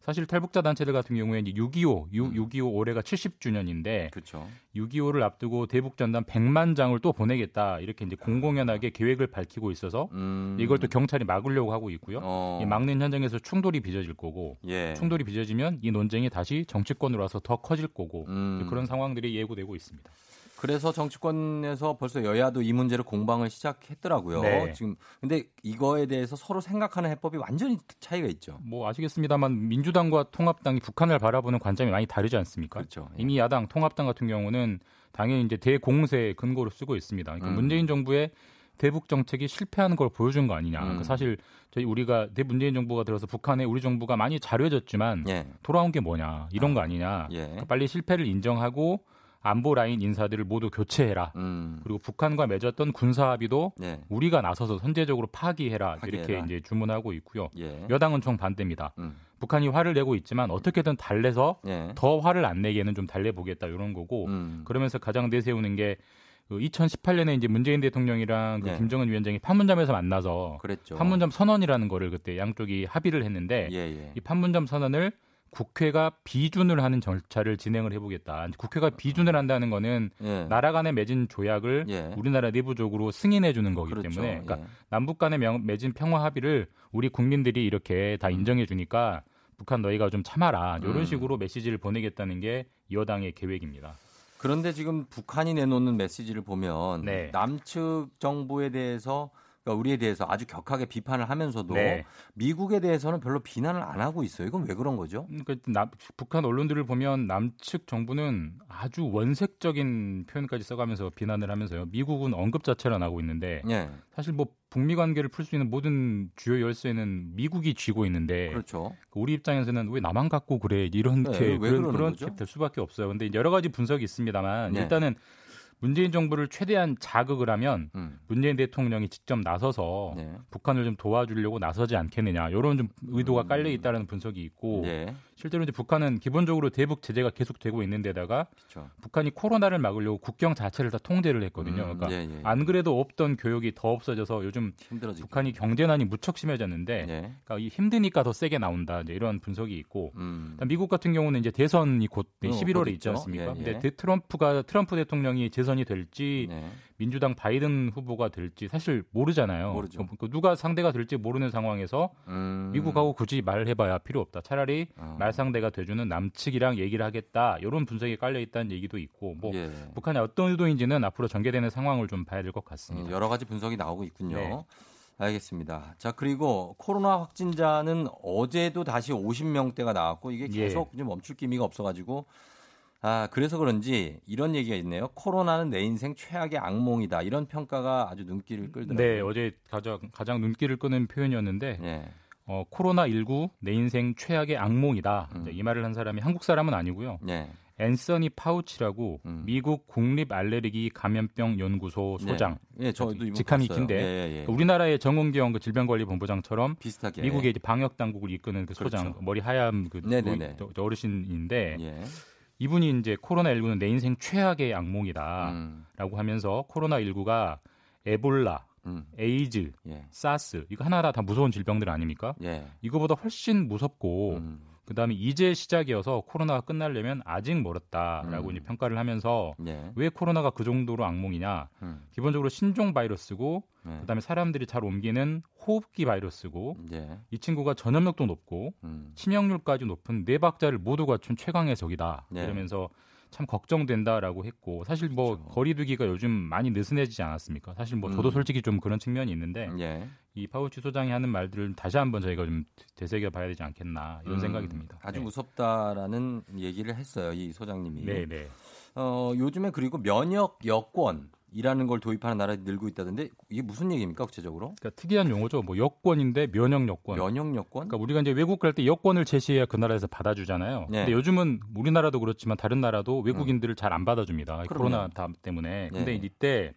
네. 사실 탈북자 단체들 같은 경우에 이제 6.25, 음. 6.25 올해가 70주년인데 그렇죠. 6.25를 앞두고 대북 전단 100만 장을 또 보내겠다 이렇게 이제 공공연하게 계획을 밝히고 있어서 음. 이걸 또 경찰이 막으려고 하고 있고요. 어. 이 막는 현장에서 충돌이 빚어질 거고 예. 충돌이 빚어지면 이 논쟁이 다시 정치권으로 와서 더 커질 거고 음. 그런 상황들이 예고되고 있습니다. 그래서 정치권에서 벌써 여야도 이 문제를 공방을 시작했더라고요. 네. 지금 근데 이거에 대해서 서로 생각하는 해법이 완전히 차이가 있죠. 뭐 아시겠습니다만 민주당과 통합당이 북한을 바라보는 관점이 많이 다르지 않습니까? 그렇죠. 예. 이미 야당 통합당 같은 경우는 당연히 이제 대공세 근거로 쓰고 있습니다. 그러니까 음. 문재인 정부의 대북 정책이 실패하는 걸 보여준 거 아니냐. 음. 그러니까 사실 저희 우리가 대 문재인 정부가 들어서 북한에 우리 정부가 많이 잘해줬지만 예. 돌아온 게 뭐냐 이런 거 아니냐. 예. 그러니까 빨리 실패를 인정하고 안보 라인 인사들을 모두 교체해라. 음. 그리고 북한과 맺었던 군사 합의도 예. 우리가 나서서 선제적으로 파기해라, 이렇게 파기해라. 이제 주문하고 있고요. 예. 여당은 정 반대입니다. 음. 북한이 화를 내고 있지만 어떻게든 달래서 예. 더 화를 안 내게는 좀 달래보겠다 이런 거고 음. 그러면서 가장 내세우는 게그 2018년에 이제 문재인 대통령이랑 그 네. 김정은 위원장이 판문점에서 만나서 그랬죠. 판문점 선언이라는 거를 그때 양쪽이 합의를 했는데 예, 예. 이 판문점 선언을 국회가 비준을 하는 절차를 진행을 해보겠다. 국회가 비준을 한다는 거는 예. 나라 간에 맺은 조약을 예. 우리나라 내부적으로 승인해 주는 거기 그렇죠. 때문에 그러니까 예. 남북 간에 명- 맺은 평화 합의를 우리 국민들이 이렇게 다 인정해 주니까 북한 너희가 좀 참아라. 이런 음. 식으로 메시지를 보내겠다는 게 여당의 계획입니다. 그런데 지금 북한이 내놓는 메시지를 보면 네. 남측 정부에 대해서 그러니까 우리에 대해서 아주 격하게 비판을 하면서도 네. 미국에 대해서는 별로 비난을 안 하고 있어요. 이건 왜 그런 거죠? 그러니까 남- 북한 언론들을 보면 남측 정부는 아주 원색적인 표현까지 써가면서 비난을 하면서요. 미국은 언급 자체를 안 하고 있는데 예. 사실 뭐 북미 관계를 풀 수 있는 모든 주요 열쇠는 미국이 쥐고 있는데 그렇죠. 우리 입장에서는 왜 나만 갖고 그래 이렇게 네, 왜 그런 그런? 될 수밖에 없어요. 근데 여러 가지 분석이 있습니다만 네. 일단은 문재인 정부를 최대한 자극을 하면 음. 문재인 대통령이 직접 나서서 네. 북한을 좀 도와주려고 나서지 않겠느냐 이런 좀 의도가 깔려 있다는 분석이 있고 예. 실제로 이제 북한은 기본적으로 대북 제재가 계속되고 있는 데다가 그렇죠. 북한이 코로나를 막으려고 국경 자체를 다 통제를 했거든요. 음, 그러니까 예, 예. 안 그래도 없던 교육이 더 없어져서 요즘 힘들어지고. 북한이 경제난이 무척 심해졌는데 예. 그러니까 이 힘드니까 더 세게 나온다 이제 이런 분석이 있고 음. 미국 같은 경우는 이제 대선이 곧 어, 11월에 곧 있지. 않습니까? 예, 예. 근데 대- 트럼프가 트럼프 대통령이 재선이 될지 네. 민주당 바이든 후보가 될지 사실 모르잖아요. 모르죠. 그 누가 상대가 될지 모르는 상황에서 음. 미국하고 굳이 말해봐야 필요 없다. 차라리 어. 말상대가 돼주는 남측이랑 얘기를 하겠다. 이런 분석이 깔려 있다는 얘기도 있고 뭐 예. 북한이 어떤 의도인지는 앞으로 전개되는 상황을 좀 봐야 될 것 같습니다. 음, 여러 가지 분석이 나오고 있군요. 네. 알겠습니다. 자, 그리고 코로나 확진자는 어제도 다시 50명대가 나왔고 이게 예. 계속 좀 멈출 기미가 없어가지고 아, 그래서 그런지 이런 얘기가 있네요. 코로나는 내 인생 최악의 악몽이다. 이런 평가가 아주 눈길을 끌더라고요. 네, 어제 가장, 가장 눈길을 끄는 표현이었는데 예. 어, 코로나 19 내 인생 최악의 악몽이다. 음. 이 말을 한 사람이 한국 사람은 아니고요. 예. 앤서니 파우치라고 음. 미국 국립 알레르기 감염병 연구소 소장. 예, 예, 저도 직함이. 긴데 예, 예, 예. 우리나라의 정은경 그 질병관리본부장처럼 비슷하게 미국의 방역 당국을 이끄는 그 소장 그렇죠. 머리 하얀 그 네네네. 저- 저 어르신인데 예. 이분이 이제 코로나 19는 내 인생 최악의 악몽이다라고 음, 하면서 코로나 19가 에볼라, 음, 에이즈, 예. 사스 이거 하나하나 다 무서운 질병들 아닙니까? 예. 이거보다 훨씬 무섭고 음, 그다음에 이제 시작이어서 코로나가 끝나려면 아직 멀었다라고 음. 이제 평가를 하면서 예. 왜 코로나가 그 정도로 악몽이냐? 음, 기본적으로 신종 바이러스고 예. 그다음에 사람들이 잘 옮기는 호흡기 바이러스고 예. 이 친구가 전염력도 높고 음, 치명률까지 높은 네 박자를 모두 갖춘 최강의 적이다. 네. 이러면서 참 걱정된다라고 했고 사실 뭐 그렇죠. 거리두기가 요즘 많이 느슨해지지 않았습니까? 사실 뭐 저도 음. 솔직히 좀 그런 측면이 있는데 예. 이 파우치 소장이 하는 말들을 다시 한번 저희가 좀 되새겨 봐야 되지 않겠나 이런 음, 생각이 듭니다. 아주 네. 무섭다라는 얘기를 했어요. 이 소장님이. 네, 네. 어, 요즘에 그리고 면역 여권 이라는 걸 도입하는 나라들이 늘고 있다던데 이게 무슨 얘기입니까 구체적으로? 그러니까 특이한 용어죠. 뭐 여권인데 면역 여권. 면역 여권? 그러니까 우리가 이제 외국 갈 때 여권을 제시해야 그 나라에서 받아주잖아요. 네. 근데 요즘은 우리나라도 그렇지만 다른 나라도 외국인들을 잘 안 받아줍니다. 그럼요. 코로나 다- 때문에. 근데 네. 이때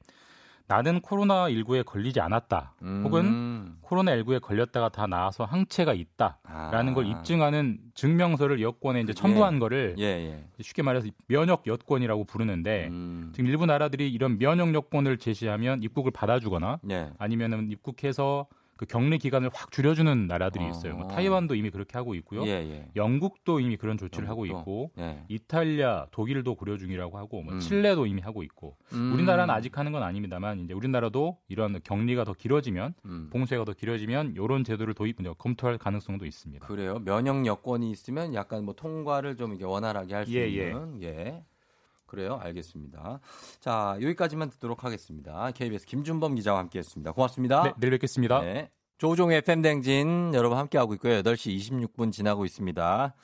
나는 코로나 19에 걸리지 않았다. 혹은 음. 코로나 19에 걸렸다가 다 나아서 항체가 있다라는 아. 걸 입증하는 증명서를 여권에 이제 첨부한 거를 예, 예. 쉽게 말해서 면역 여권이라고 부르는데 음. 지금 일부 나라들이 이런 면역 여권을 제시하면 입국을 받아주거나 예. 아니면은 입국해서 그 격리 기간을 확 줄여주는 나라들이 있어요. 뭐 어. 타이완도 이미 그렇게 하고 있고요. 예, 예. 영국도 이미 그런 조치를 하고 영국도. 있고 예. 이탈리아, 독일도 고려 중이라고 하고 뭐 음. 칠레도 이미 하고 있고 음. 우리나라는 아직 하는 건 아닙니다만 이제 우리나라도 이런 격리가 더 길어지면 음. 봉쇄가 더 길어지면 이런 제도를 도입 검토할 가능성도 있습니다. 그래요. 면역 여건이 있으면 약간 뭐 통과를 좀 이게 원활하게 할수 예, 있는 예. 그래요. 알겠습니다. 자, 여기까지만 듣도록 하겠습니다. KBS 김준범 기자와 함께 했습니다. 고맙습니다. 네, 내일 뵙겠습니다. 네. 조종의 FM댕진 여러분 함께하고 있고요. 8시 26분 지나고 있습니다.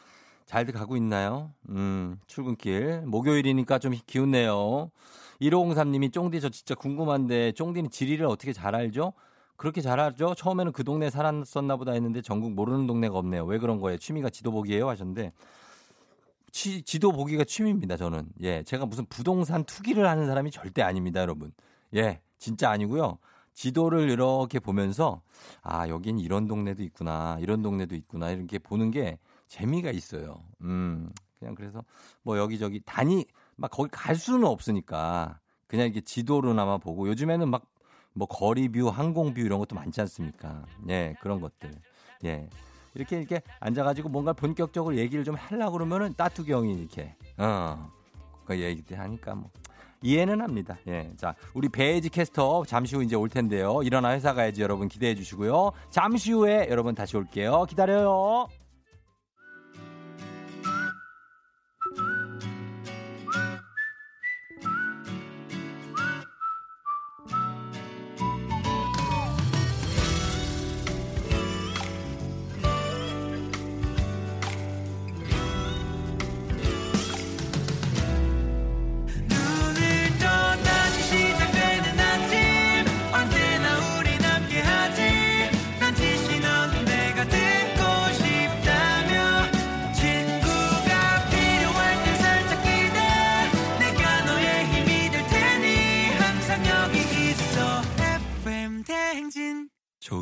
잘들 가고 있나요? 음, 출근길. 목요일이니까 좀 기운내요. 1503님이 쫑디 저 진짜 궁금한데 쫑디는 지리를 어떻게 잘 알죠? 그렇게 잘 알죠? 처음에는 그 동네 살았었나 보다 했는데 전국 모르는 동네가 없네요. 왜 그런 거예요? 취미가 지도 보기예요? 하셨는데 치- 지도 보기가 취미입니다, 저는. 예, 제가 무슨 부동산 투기를 하는 사람이 절대 아닙니다, 여러분. 예, 진짜 아니고요. 지도를 이렇게 보면서 아, 여긴 이런 동네도 있구나. 이런 동네도 있구나. 이렇게 보는 게 재미가 있어요. 음. 그냥 그래서 뭐 여기저기 다니 막 거기 갈 수는 없으니까 그냥 이렇게 지도로나마 보고 요즘에는 막 뭐 거리뷰, 항공뷰 이런 것도 많지 않습니까? 예, 그런 것들. 예. 이렇게 이렇게 앉아가지고 뭔가 본격적으로 얘기를 좀 하려고 그러면은 따뚜기 형이 이렇게, 어, 그 얘기 때 하니까 뭐. 이해는 합니다. 예. 자, 우리 배지 캐스터 잠시 후 이제 올 텐데요. 일어나 회사 가야지 여러분 기대해 주시고요. 잠시 후에 여러분 다시 올게요. 기다려요.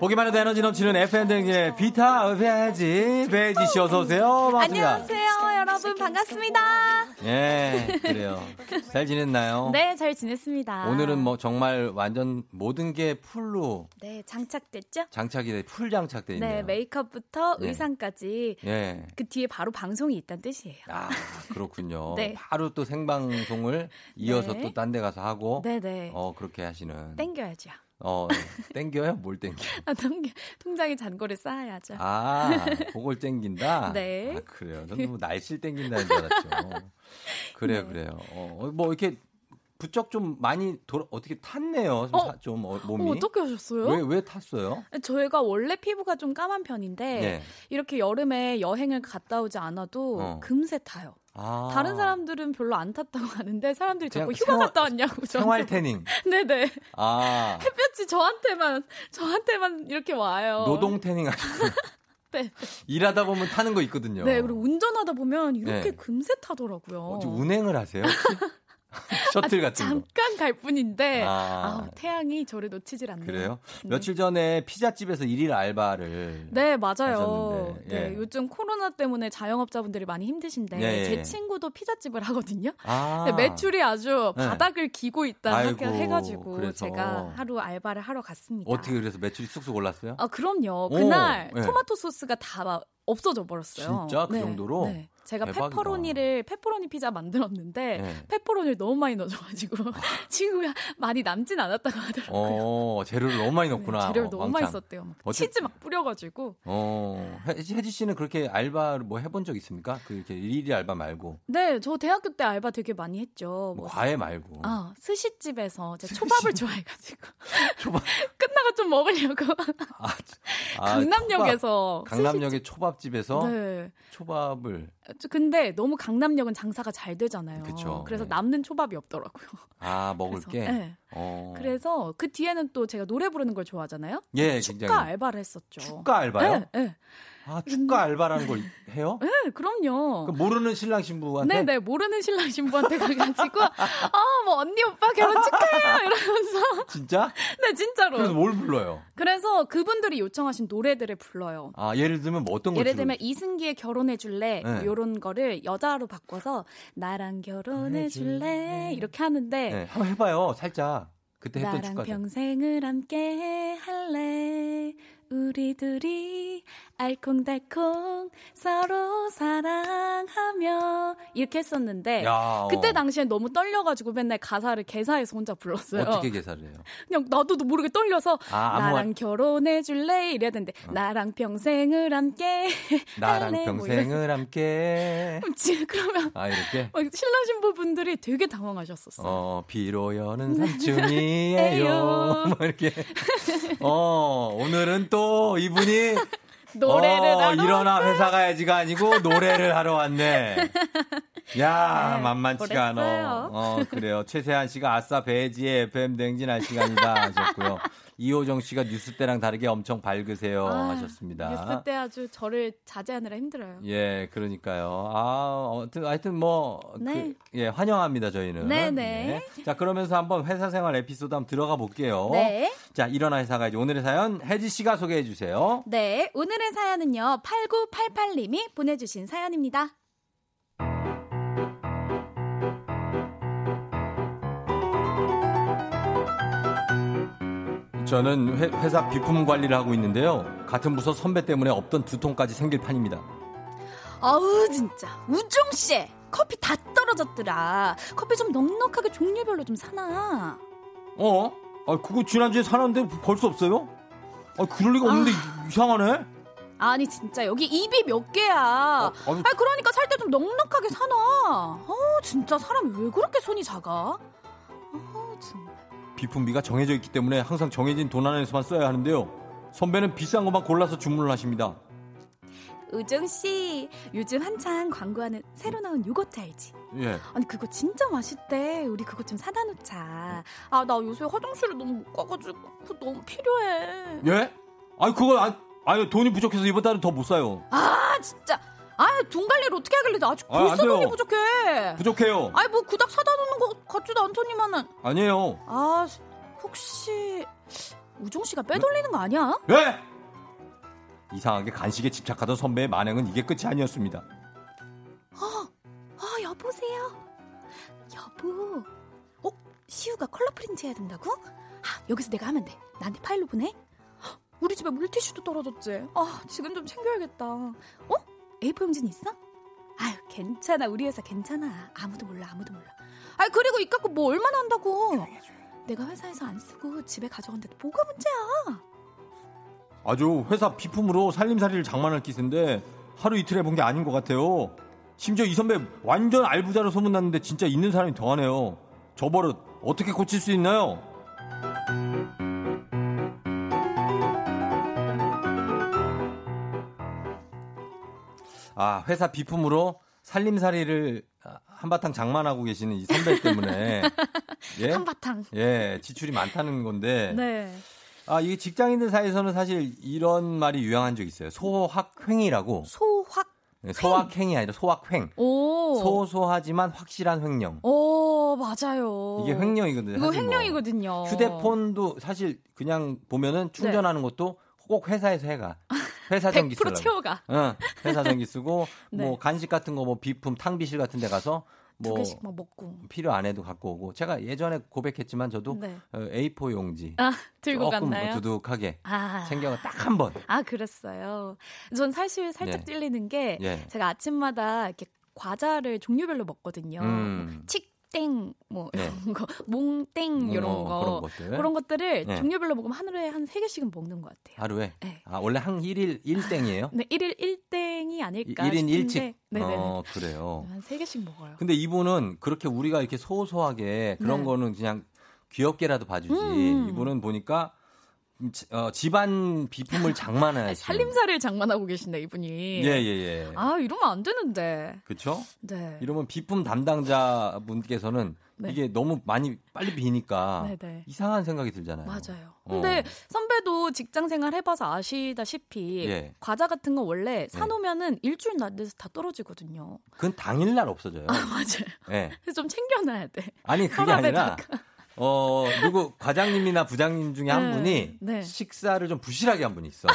보기만 해도 에너지 넘치는 FM 대행진의 비타 베지 베지 씨 어서 오세요. 반갑습니다. 안녕하세요, 여러분 반갑습니다. 예, 그래요. 잘 지냈나요? 네, 잘 지냈습니다. 오늘은 뭐 정말 완전 모든 게 full로 네 장착됐죠? 장착이 돼, full 장착돼 있네요. 네, 메이크업부터 네. 의상까지 예. 그 뒤에 바로 방송이 있다는 뜻이에요. 아, 그렇군요. [LAUGHS] 네. 바로 또 생방송을 이어서 네. 또딴 데 가서 하고 네, 네. 어, 그렇게 하시는. 땡겨야죠. 어, 땡겨요? 뭘 땡겨? 아, 통, 통장에 잔고를 쌓아야죠. 아, 그걸 땡긴다? [LAUGHS] 네. 아, 그래요. 저는 뭐 날씨 땡긴다는 줄 알았죠. 그래요, 네. 그래요. 어, 뭐 이렇게 부쩍 좀 많이 돌아, 어떻게 탔네요. 좀, 어? 사- 좀 어, 어, 몸이. 어떻게 하셨어요? 왜, 왜 탔어요? 저희가 원래 피부가 좀 까만 편인데 네. 이렇게 여름에 여행을 갔다 오지 않아도 어. 금세 타요. 아. 다른 사람들은 별로 안 탔다고 하는데 사람들이 자꾸 휴가 생활- 갔다 왔냐고 생활 태닝. [LAUGHS] 네네 아. 햇볕이 저한테만 저한테만 이렇게 와요. 노동 태닝 하시고. [LAUGHS] 네. 일하다 보면 타는 거 있거든요. 네 그리고 운전하다 보면 이렇게 네. 금세 타더라고요. 어, 좀 운행을 하세요? [LAUGHS] 혹시? [LAUGHS] 셔틀 같은 거. 잠깐 갈 뿐인데 아. 아, 태양이 저를 놓치질 않네요. 그래요? 네. 며칠 전에 피자집에서 일일 알바를 네, 맞아요. 네, 예. 요즘 코로나 때문에 자영업자분들이 많이 힘드신데 예, 예, 제 예. 친구도 피자집을 하거든요. 아. 매출이 아주 네. 바닥을 기고 있다 아이고, 해가지고 그래서. 제가 하루 알바를 하러 갔습니다. 어떻게 그래서 매출이 쑥쑥 올랐어요? 아 그럼요. 오, 그날 네. 토마토 소스가 다막 없어져 버렸어요. 진짜? 그 네, 정도로? 네. 제가 대박이다. 페퍼로니를 페퍼로니 피자 만들었는데 네. 페퍼로니를 너무 많이 넣어줘가지고 [LAUGHS] 친구가 많이 남진 않았다고 하더라고요. 어, 재료를 너무 많이 넣었구나. 네, 재료를 너무 많이. 썼대요. 막 어째- 치즈 막 뿌려가지고. 어, 혜지, 씨는 그렇게 알바 뭐 해본 적 있습니까? 그 이렇게 일일 알바 말고 네, 저 대학교 때 알바 되게 많이 했죠. 뭐뭐 과외 말고. 아, 스시집에서 제가 초밥을 좋아해가지고. [LAUGHS] 초밥. 끝나고 좀 먹으려고. 아, 강남역에서. 초밥. 강남역의 초밥집에서 스시집- 네. 초밥을 저- 근데 너무 강남역은 장사가 잘 되잖아요. 그쵸, 래서 네. 남는 초밥이 없더라고요. 아 [LAUGHS] 먹을 그래서, 게. 네. 어. 그래서 그 뒤에는 또 제가 노래 부르는 걸 좋아하잖아요. 예, 축가 굉장히. 알바를 했었죠. 축가 알바요? 네, 네. 아 축가 알바라는 걸 해요? 네, 그럼요. 그 모르는 신랑 신부한테. 네 네 모르는 신랑 신부한테 가가지고 아 뭐 언니 오빠 결혼 축하해요 이러면서 진짜? 네 진짜로 그래서 뭘 불러요? 그래서 그분들이 요청하신 노래들을 불러요. 아 예를 들면 뭐 어떤 걸 예를 들면 이승기의 결혼해 줄래 네. 요런 거를 여자로 바꿔서 나랑 결혼해 줄래 이렇게 하는데 네, 한번 해봐요. 살짝 그때 했던 나랑 축가. 평생을 함께 할래 우리 둘이 알콩달콩 서로 사랑하며 이렇게 했었는데 야, 어. 그때 당시엔 너무 떨려가지고 맨날 가사를 개사해서 혼자 불렀어요. 어떻게 계산을 해요? [LAUGHS] 그냥 나도 모르게 떨려서 아, 아무 나랑 결혼해 줄래 이래야 되는데 나랑 평생을 함께 [LAUGHS] 나랑 할래? 뭐 평생을 함께. [LAUGHS] 그러면 아 이렇게. 막 신랑 신부 분들이 되게 당황하셨었어요. 어 비로 여는 삼촌이에요. 뭐 이렇게. 어 오늘은 또 이분이 노래를 어, 하러 일어나 회사 가야지가 아니고 노래를 하러 왔네. [LAUGHS] 야 네, 만만치가. 않아. 어 그래요. 최세한 씨가 아싸 배지의 FM 댕진할 시간이다 하셨고요. [LAUGHS] 이호정 씨가 뉴스 때랑 다르게 엄청 밝으세요 아, 하셨습니다. 뉴스 때 아주 저를 자제하느라 힘들어요. 예, 그러니까요. 아, 어쨌든, 하여튼 뭐, 네. 그, 예, 환영합니다, 저희는. 네 네. 예. 자, 그러면서 한번 회사 생활 에피소드 한번 들어가 볼게요. 네. 자, 일어나 회사 가야지. 오늘의 사연, 혜지 씨가 소개해 주세요. 네, 오늘의 사연은요, 8988님이 보내 주신 사연입니다. 저는 회, 회사 비품 관리를 하고 있는데요. 같은 부서 선배 때문에 없던 두통까지 생길 판입니다. 아우, 진짜. 우종 씨! 커피 다 떨어졌더라. 커피 좀 넉넉하게 종류별로 좀 사놔. 어? 아, 그거 지난주에 사놨는데 벌써 없어요? 아, 그럴 리가 없는데 이상하네? 아니, 진짜 여기 입이 몇 개야. 아니- 아니, 그러니까 살 때 좀 넉넉하게 사놔. 어, 진짜 사람이 왜 그렇게 손이 작아? 어, 정말. 비품비가 정해져 있기 때문에 항상 정해진 돈 안에서만 써야 하는데요. 선배는 비싼 것만 골라서 주문을 하십니다. 우종씨, 요즘 한창 광고하는 새로 나온 요거트 알지? 예. 아니 그거 진짜 맛있대. 우리 그거 좀 사다 놓자. 아 나 요새 화장실을 너무 못 가가지고 그거 너무 필요해. 예? 아니 그거 아, 아니 돈이 부족해서 이번 달은 더 못 사요. 아 진짜. 아돈 관리를 어떻게 하길래 나 아직 아, 안 벌써. 돈이 부족해. 부족해요. 아니 뭐 그닥 사다 놓는 것 같지도 않더니만은. 아니에요. 아 혹시 우종 씨가 빼돌리는 거 아니야? 예? 이상하게 간식에 집착하던 선배의 만행은 이게 끝이 아니었습니다. 아 여보세요. 여보. 어 시우가 컬러 프린트 해야 된다고? 아 여기서 내가 하면 돼. 나한테 파일로 보내. 헉, 우리 집에 물티슈도 떨어졌지. 아 지금 좀 챙겨야겠다. 어? A4 용지는 있어? 아유 괜찮아 우리 회사 괜찮아. 아무도 몰라 아무도 몰라. 아 그리고 이 깎고 뭐 얼마나 한다고? 내가 회사에서 안 쓰고 집에 가져간데도 뭐가 문제야? 아주 회사 비품으로 살림살이를 장만할 기세인데 하루 이틀 해본 게 아닌 것 같아요. 심지어 이 선배 완전 알부자로 소문났는데 진짜 있는 사람이 더하네요. 저 버릇 어떻게 고칠 수 있나요? 아 회사 비품으로 살림살이를 한바탕 장만하고 계시는 이 선배 때문에 [LAUGHS] 예? 한바탕. 예 지출이 많다는 건데 네. 아, 이게 직장인들 사이에서는 사실 이런 말이 유행한 적 있어요. 소확횡이라고. 소확. 네, 소확행이 아니라 소확횡. 오. 소소하지만 확실한 횡령. 오, 맞아요. 이게 횡령이거든요. 이거 뭐 횡령이거든요. 휴대폰도 사실 그냥 보면은 충전하는 것도 꼭 회사에서 해가. [LAUGHS] 회사 전기 100% 쓰려고. 채워가. 응, 회사 전기 쓰고 [LAUGHS] 네. 뭐 간식 같은 거 뭐 비품 탕비실 같은 데 가서 두뭐 개씩 막 먹고. 필요 안 해도 갖고 오고 제가 예전에 고백했지만 저도 네. 어, A4 용지 아, 들고 조금 갔나요? 두둑하게 아. 챙겨 딱 한 번. 아, 그랬어요. 전 사실 살짝 예. 찔리는 게 예. 제가 아침마다 이렇게 과자를 종류별로 먹거든요. 음. 칡 땡뭐 네. 이런 [LAUGHS] 거, 몽땡 이런 어, 거 그런 것들. 그런 것들을 네. 종류별로 먹으면 하루에 한세 개씩은 먹는 것 같아요. 하루에? 네. 아, 원래 한 1일 1땡이에요? 네, 1일 1땡이 아닐까 1인 싶은데 1집? 네네. 어, 그래요. 한세 개씩 먹어요. 근데 이분은 그렇게 우리가 이렇게 소소하게 그런 네. 거는 그냥 귀엽게라도 봐주지. 음. 이분은 보니까 지- 어, 집안 비품을 [LAUGHS] 장만하시는. 살림살이를 장만하고 계신데 이분이. 예, 예, 예. 아 이러면 안 되는데. 그쵸? 네. 이러면 비품 담당자 분께서는 네. 이게 너무 많이 빨리 비니까 네네. 이상한 생각이 들잖아요. 맞아요. 어. 근데 선배도 직장 생활 해봐서 아시다시피 예. 과자 같은 거 원래 사놓으면은 일주일 나돼서 다 떨어지거든요. 그건 당일날 없어져요. 아 맞아요. 예. 그래서 좀 챙겨놔야 돼. 아니 그게 아니라. 어 누구 과장님이나 부장님 중에 한 네, 분이 네. 식사를 좀 부실하게 한 분이 있어.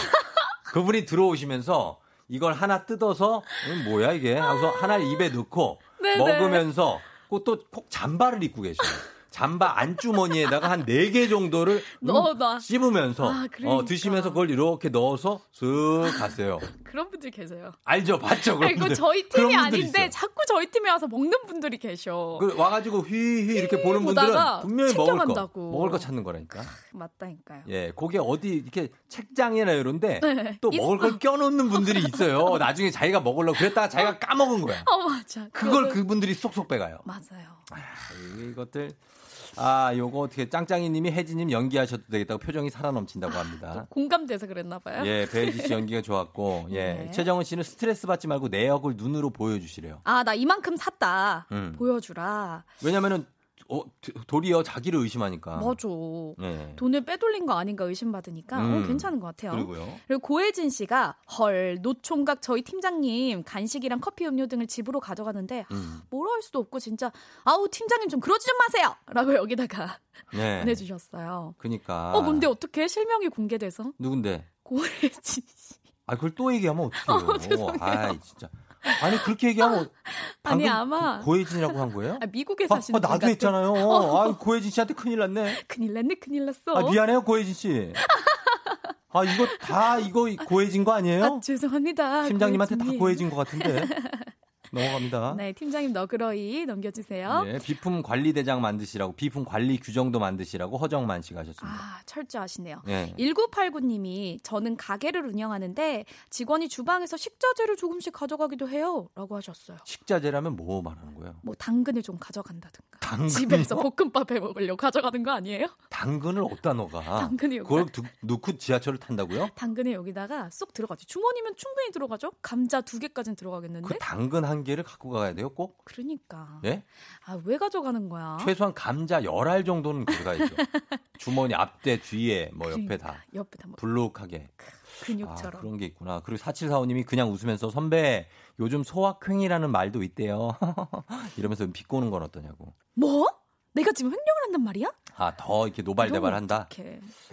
그분이 들어오시면서 이걸 하나 뜯어서 이건 뭐야 이게 하고서 하나를 입에 넣고 네, 먹으면서 또 꼭 잠바를 입고 계셔요. 잠바 안주머니에다가 한 네 개 정도를 넣어놔. 씹으면서 아, 그러니까. 어, 드시면서 그걸 이렇게 넣어서 쓱 가세요. 그런 분들 계세요. 알죠, 봤죠, 아, 그런 이거 분들. 저희 팀이 아닌데 있어. 자꾸 저희 팀에 와서 먹는 분들이 계셔. 그 와가지고 휘휘 이렇게 보는 분들은 분명히 먹을 거. 먹을 거 찾는 거라니까. 맞다니까요. 예, 거기에 어디 이렇게 책장이나 이런데 네, 또 먹을 걸 껴놓는 분들이 [LAUGHS] 있어요. 나중에 자기가 먹으려고 그랬다가 자기가 까먹은 거야. 어 맞아. 그걸 그분들이 쏙쏙 빼가요. 맞아요. 아, 이것들 아, 요거 어떻게 짱짱이 님이 혜진 님 연기하셔도 되겠다고 표정이 살아 넘친다고 합니다. 공감돼서 그랬나 봐요. 예, 배혜지 씨 연기가 좋았고, 예, 네. 최정은 씨는 스트레스 받지 말고 내 역을 눈으로 보여주시래요. 아 나 이만큼 샀다. 음. 보여주라. 왜냐면은 어, 도리어 자기를 의심하니까. 맞아. 예. 돈을 빼돌린 거 아닌가 의심받으니까 음. 어, 괜찮은 것 같아요. 그리고요. 그리고 고혜진 씨가 헐 노총각 저희 팀장님 간식이랑 커피 음료 등을 집으로 가져가는데 음. 뭐라 할 수도 없고 진짜 아우 팀장님 좀 그러지 좀 마세요라고 여기다가 네. [LAUGHS] 보내주셨어요. 그니까. 어 근데 어떻게 실명이 공개돼서 누군데? 고혜진 씨 아, 그걸 또 얘기하면 어떡해요. [LAUGHS] 어, 죄송해요. 아이, 진짜. 아니, 그렇게 얘기하면. 아니, 방금 아마- 고혜진이라고 한 거예요? 아, 미국에 아, 사시는 아, 나도 분 같은- 했잖아요. 어. 아, 고혜진 씨한테 큰일 났네. 큰일 났네 큰일 났어. 아, 미안해요, 고혜진 씨. 아, 이거 다 이거 고혜진 거 아니에요? 아, 죄송합니다. 팀장님한테 다 고혜진님. 고혜진 것 같은데. [LAUGHS] 넘어갑니다. 네 팀장님 너그러이 넘겨주세요. 예, 비품 관리 대장 만드시라고 비품 관리 규정도 만드시라고 허정만 씨가 하셨습니다. 아 철저하시네요. 예. 1989님이 저는 가게를 운영하는데 직원이 주방에서 식자재를 조금씩 가져가기도 해요. 라고 하셨어요. 식자재라면 뭐 말하는 거예요? 뭐 당근을 좀 가져간다든가. 당근이요? 집에서 볶음밥 해 먹으려고 가져가는 거 아니에요? 당근을 어디다 넣어가? 당근이 여기다. 그걸 두- 넣고 지하철을 탄다고요? 당근이 여기다가 쏙 들어가죠. 주머니면 충분히 들어가죠. 감자 두 개까지는 들어가겠는데. 그 당근 한 개를 갖고 가야 돼요, 꼭? 그러니까. 예? 아 왜 가져가는 거야? 최소한 감자 열 알 정도는 가져가야죠. [LAUGHS] 주머니 앞대 뒤에 뭐 옆에 그러니까, 다 옆에 다 뭐. 아, 근육처럼. 그런 게 있구나. 그리고 4745님이 그냥 웃으면서 선배 요즘 소확횡이라는 말도 있대요. [LAUGHS] 이러면서 비꼬는 건 어떠냐고. 뭐? 내가 지금 횡령을 한단 말이야? 아, 더 이렇게 노발대발한다.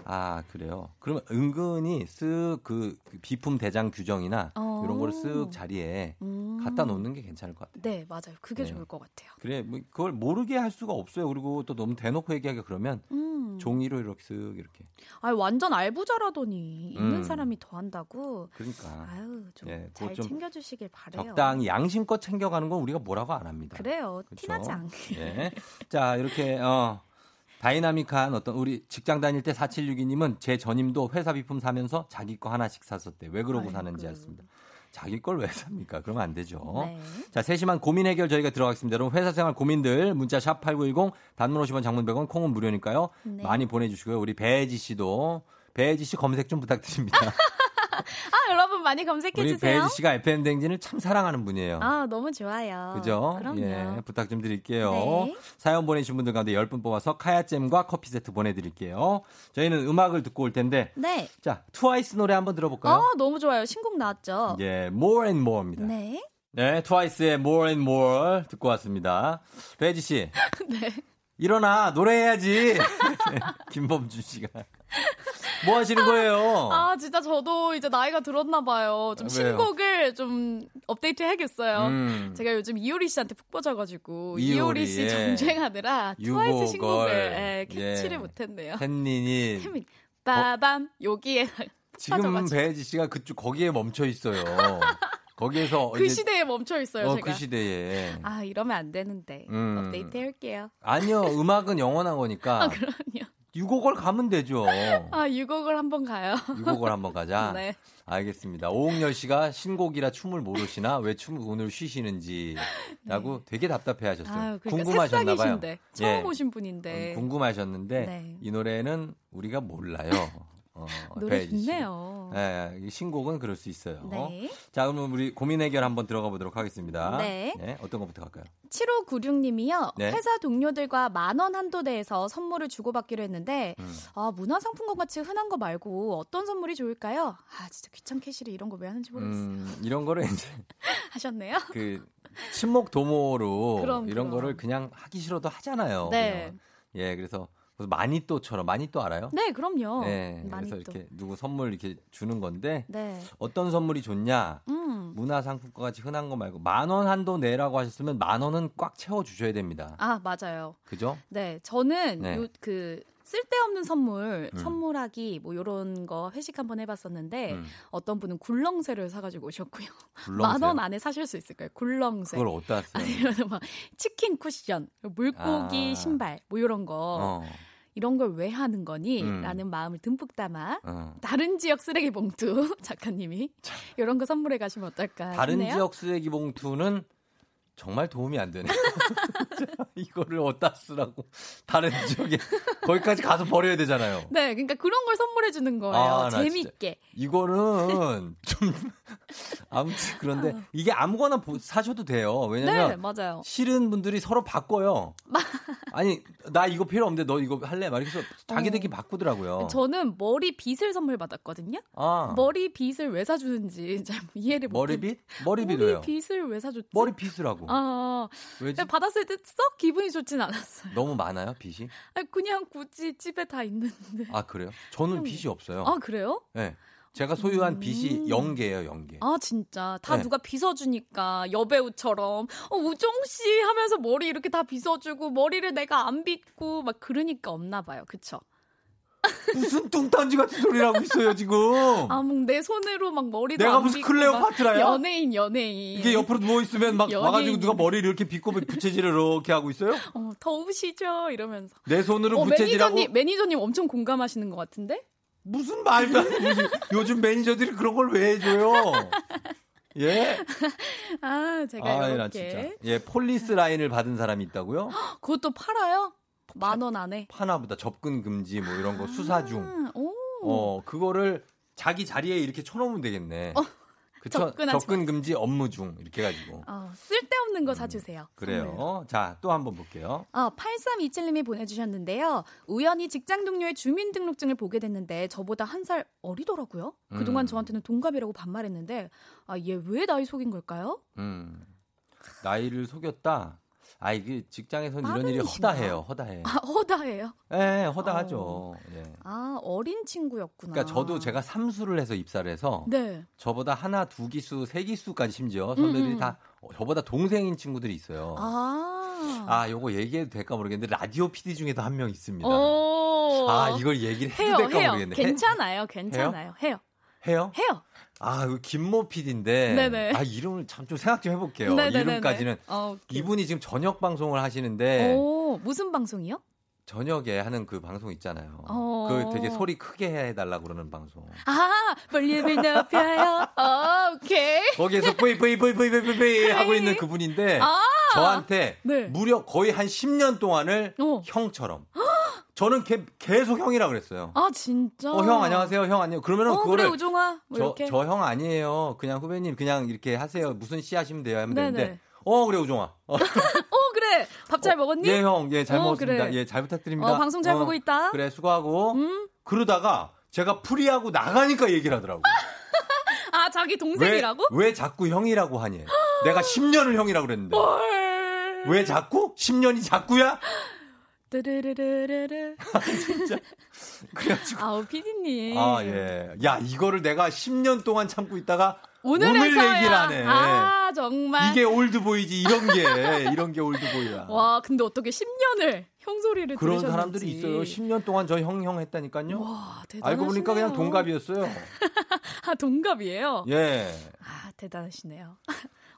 아, 그래요. 그러면 은근히 쓱 그 비품 대장 규정이나 어. 이런 거를 쓱 자리에 음. 갖다 놓는 게 괜찮을 것 같아요. 네, 맞아요. 그게 네. 좋을 것 같아요. 그래, 뭐 그걸 모르게 할 수가 없어요. 그리고 또 너무 대놓고 얘기하기가 그러면 음. 종이로 이렇게 쓱 이렇게. 아, 완전 알부자라더니 있는 음. 사람이 더 한다고. 그러니까 아유, 좀 예, 잘 그거 좀 챙겨 주시길 바래요. 적당히 양심껏 챙겨가는 건 우리가 뭐라고 안 합니다. 그래요. 그쵸? 티나지 않게. 예. 자, 이렇게 어 다이나믹한 어떤 우리 직장 다닐 때 4762님은 제 전임도 회사 비품 사면서 자기 거 하나씩 샀었대. 왜 그러고 아이고. 사는지 했습니다. 자기 걸 왜 삽니까? 그러면 안 되죠. 네. 자, 세심한 고민 해결 저희가 들어가겠습니다. 여러분 회사 생활 고민들 문자 샵 8910 단문 50원 장문 100원 콩은 무료니까요. 네. 많이 보내 주시고요. 우리 배지 씨도 배지 씨 검색 좀 부탁드립니다. [LAUGHS] [LAUGHS] 아, 여러분 많이 검색해 우리 주세요. 배지 씨가 FM 댕진을 참 사랑하는 분이에요. 아, 너무 좋아요. 그죠? 그럼요. 예, 부탁 좀 드릴게요. 네. 사연 보내주신 분들 가운데 10분 뽑아서 카야잼과 커피 세트 보내드릴게요. 저희는 음악을 듣고 올 텐데, 네. 자, 트와이스 노래 한번 들어볼까요? 어, 너무 좋아요. 신곡 나왔죠? 예, More and More입니다. 네. 네. 트와이스의 More and More 듣고 왔습니다. 배지 씨, [LAUGHS] 네. 일어나 노래해야지. [LAUGHS] 김범준 씨가 뭐 하시는 거예요? [LAUGHS] 아, 진짜 저도 이제 나이가 들었나 봐요. 좀 아, 왜요? 신곡을 좀 업데이트 해야겠어요. 음. 제가 요즘 이효리 씨한테 푹 빠져가지고 이효리, 이효리 씨 예. 정주행하느라 트와이스 신곡을 예, 예. 캐치를 못했네요. 팬님이 태민 빠밤 여기에 푹 [LAUGHS] 지금 빠져가지고 배지 씨가 그쪽 거기에 멈춰 있어요. 거기에서 [LAUGHS] 그 이제- 시대에 멈춰 있어요. 어, 제가. 그 시대에. 아 이러면 안 되는데 음. 업데이트 할게요. 아니요, 음악은 영원한 거니까. 아 그럼요. 유곡을 가면 되죠. 아 유곡을 한번 가요. 유곡을 한번 가자. [LAUGHS] 네. 알겠습니다. 오홍열 씨가 신곡이라 춤을 모르시나 왜춤 오늘 쉬시는지 라고 되게 답답해 하셨어요. 네. 아유, 그러니까 궁금하셨나 봐요. 처음 예. 오신 분인데 음, 궁금하셨는데 네. 이 노래는 우리가 몰라요. 어, 노래. 좋네요. 예, 이 신곡은 그럴 수 있어요. 네. 자, 그러면 우리 고민 해결 한번 들어가 보도록 하겠습니다. 네. 어떤 것부터 갈까요? 7596님이요. 네. 회사 동료들과 만 원 한도 내에서 선물을 주고받기로 했는데 음. 아, 문화상품권 같이 흔한 거 말고 어떤 선물이 좋을까요? 아, 진짜 귀찮게 싫이 이런 거 왜 하는지 모르겠어요. 음, 이런 거를 이제 [LAUGHS] 하셨네요? 그 친목 도모로 그럼, 이런 그럼. 거를 그냥 하기 싫어도 하잖아요. 네. 그냥. 예, 그래서 무슨 마니또처럼 마니또 알아요? 네, 그럼요. 네, 많이 그래서 또. 이렇게 누구 선물 이렇게 주는 건데 네. 어떤 선물이 좋냐? 음. 문화상품권 같이 흔한 거 말고 만 원 한도 내라고 하셨으면 만 원은 꽉 채워 주셔야 됩니다. 아, 맞아요. 그죠? 네, 저는 네. 요그 쓸데없는 선물 음. 선물하기 뭐 요런 거 회식 한번 해봤었는데 음, 어떤 분은 굴렁쇠를 사가지고 오셨고요. 만 원 안에 사실 수 있을까요? 굴렁쇠. 그걸 어디다 써요? 아니면 [LAUGHS] 막 치킨 쿠션, 물고기 아. 신발 뭐 이런 거 어, 이런 걸 왜 하는 거니? 음. 라는 마음을 듬뿍 담아 어. 다른 지역 쓰레기 봉투 [LAUGHS] 작가님이 이런 거 선물해 가시면 어떨까 다른 싶네요. 지역 쓰레기 봉투는 정말 도움이 안 되네. [LAUGHS] 이거를 어디다 쓰라고 다른 지역에 [LAUGHS] 거기까지 가서 버려야 되잖아요. 네, 그러니까 그런 걸 선물해 주는 거예요. 아, 나 재밌게. 이거는 좀 아무튼 그런데 이게 아무거나 보- 사셔도 돼요. 네, 왜냐면 맞아요. 싫은 분들이 서로 바꿔요. 아니 나 이거 필요 없는데 너 이거 할래? 막 이렇게 해서 자기들끼리 바꾸더라고요. 어. 저는 머리 빗을 선물 받았거든요. 아 머리 빗을 왜 사주는지 [LAUGHS] 잘 이해를 못. 머리 빗? 머리빗 왜요? 머리 빗을 왜 사줬지? 머리 빗으라고. 아, 왜지? 받았을 때 썩 기분이 좋진 않았어요. 너무 많아요 빗이? 아니, 그냥 굳이 집에 다 있는데. 아 그래요? 저는 빗이 없어요. 아 그래요? 네. 제가 소유한 음. 빗이 0개예요, 0개. 아 진짜 다 네. 누가 빗어주니까 여배우처럼 어, 우종 씨 하면서 머리 이렇게 다 빗어주고 머리를 내가 안 빗고 막 그러니까 없나 봐요, 그쵸? 무슨 뚱딴지 같은 소리를 하고 있어요, 지금. 아뭐내 손으로 막 머리도 내가 안 무슨 클레오파트라야? 막 연예인 연예인 이게 옆으로 누워 있으면 막 연예인. 와가지고 누가 머리를 이렇게 빗고 부채질을 이렇게 하고 있어요? 어, 더우시죠 이러면서 내 손으로 어, 부채질하고. 매니저님 매니저님 엄청 공감하시는 것 같은데 무슨 말도 안 돼. 무슨- 요즘 매니저들이 그런 걸 왜 해줘요? 예? [LAUGHS] 아 제가 아, 나 이렇게 진짜. 예, 폴리스 라인을 받은 사람이 있다고요? [GASPS] 그것도 팔아요 만 원 안에 파나보다 접근 금지 뭐 이런 거 수사 중. 아, 오 어, 그거를 자기 자리에 이렇게 쳐놓으면 되겠네. 그쵸? 어, 접근 금지 업무 중 이렇게 해가지고. 어, 쓸데없는 거 사주세요 선물로. 그래요. 자, 또 한번 볼게요. 아, 8327님이 보내주셨는데요. 우연히 직장 동료의 주민등록증을 보게 됐는데 저보다 한 살 어리더라고요. 그동안 음. 저한테는 동갑이라고 반말했는데 아, 얘 왜 나이 속인 걸까요? 음. 나이를 속였다. 아, 이게 직장에서는 이런 일이? 허다해요. 허다해. 아, 허다해요. 예, 허다하죠. 어. 예. 아, 어린 친구였구나. 그러니까 저도 제가 삼수를 해서 입사를 해서 네. 저보다 하나, 두 기수, 세 기수까지 심지어 선배들이 음, 음. 다 저보다 동생인 친구들이 있어요. 아. 아, 요거 얘기해도 될까 모르겠는데 라디오 PD 중에도 한 명 있습니다. 오. 아, 이걸 얘기를 해도 해요, 될까 해요. 모르겠네. 괜찮아요, 괜찮아요. 해요. 해요? 해요. 아, 그 김모 PD인데. 네네. 아, 이름을 참 좀 생각 좀 해볼게요. 네네네네. 이름까지는. 어. 이분이 지금 저녁 방송을 하시는데 오, 무슨 방송이요? 저녁에 하는 그 방송 있잖아요. 어. 그 되게 소리 크게 해달라고 그러는 방송. 아, 볼륨을 높여요. 어, 오케이. 거기에서 뿌이 뿌이 뿌이 뿌이 뿌이 뿌이 [LAUGHS] 하고 있는 그분인데 아. 저한테 네. 무려 거의 한 10년 동안을 형처럼. 저는 개- 계속 형이라 그랬어요. 아, 진짜. 어, 형 안녕하세요. 형 안녕. 그러면은 어, 그거를 그래, 우종아. 뭐 저, 이렇게. 저형 아니에요. 그냥 후배님 그냥 이렇게 하세요. 무슨 씨 하시면 돼요. 하면 네네. 되는데. 어, 그래, 우종아. 어, [LAUGHS] 어, 그래. 밥 잘 먹었니? 예, 형. 예, 잘 어, 먹었습니다. 그래. 예, 잘 부탁드립니다. 어, 방송 잘 보고 있다. 음? 그래, 수고하고. 그러다가 제가 풀이하고 나가니까 얘기를 하더라고. [LAUGHS] 아, 자기 동생이라고? 왜, 왜 자꾸 형이라고 하니? 내가 [GASPS] 10년을 형이라고 그랬는데. 왜 자꾸? 10년이 자꾸야? 뜨르르르르르. [LAUGHS] 그래가지고. 아우, 피디님. 아, 예. 야, 이거를 내가 10년 동안 참고 있다가 오늘. 얘기를 하네. 아, 정말. 이게 올드보이지, 이런 게. [LAUGHS] 이런 게 올드보이야. 와, 근데 어떻게 10년을 형 소리를 그런 들으셨는지. 사람들이 있어요. 10년 동안 저 형, 형 했다니까요. 와, 대단하시네요. 알고 보니까 그냥 동갑이었어요. [LAUGHS] 아, 동갑이에요? 예. 아, 대단하시네요.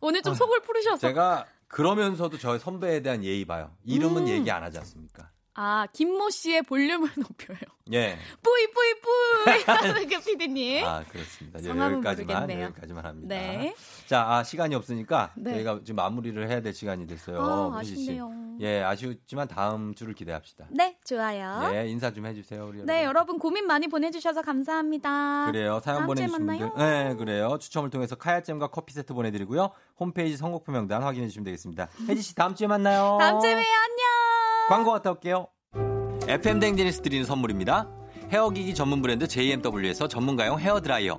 오늘 좀 속을 푸르셔서. 제가 그러면서도 저 선배에 대한 예의 봐요. 이름은 음. 얘기 안 하지 않습니까? 아, 김모 씨의 볼륨을 [LAUGHS] 높여요. 예. 뿌이, 뿌이, 뿌이. [LAUGHS] 하는 그 피디님. 아, 그렇습니다. 예, 여기까지만, 모르겠네요. 여기까지만 합니다. 네. 자, 아, 시간이 없으니까 네. 저희가 지금 마무리를 해야 될 시간이 됐어요. 아. 아쉽네요. 예, 아쉽지만 다음 주를 기대합시다. 네, 좋아요. 네, 인사 좀 해주세요, 우리 네, 여러분. 여러분 고민 많이 보내주셔서 감사합니다. 그래요. 사연 보내주신. 분들. 네, 그래요. 추첨을 통해서 카야잼과 커피 세트 보내드리고요. 홈페이지 선곡표 명단 확인해 주시면 되겠습니다. 혜지 씨, 다음 주에 만나요. 다음 주에 봬요. 안녕. 광고 갔다 올게요. FM 대행진에서 드리는 선물입니다. 헤어기기 전문 브랜드 JMW에서 전문가용 헤어 드라이어.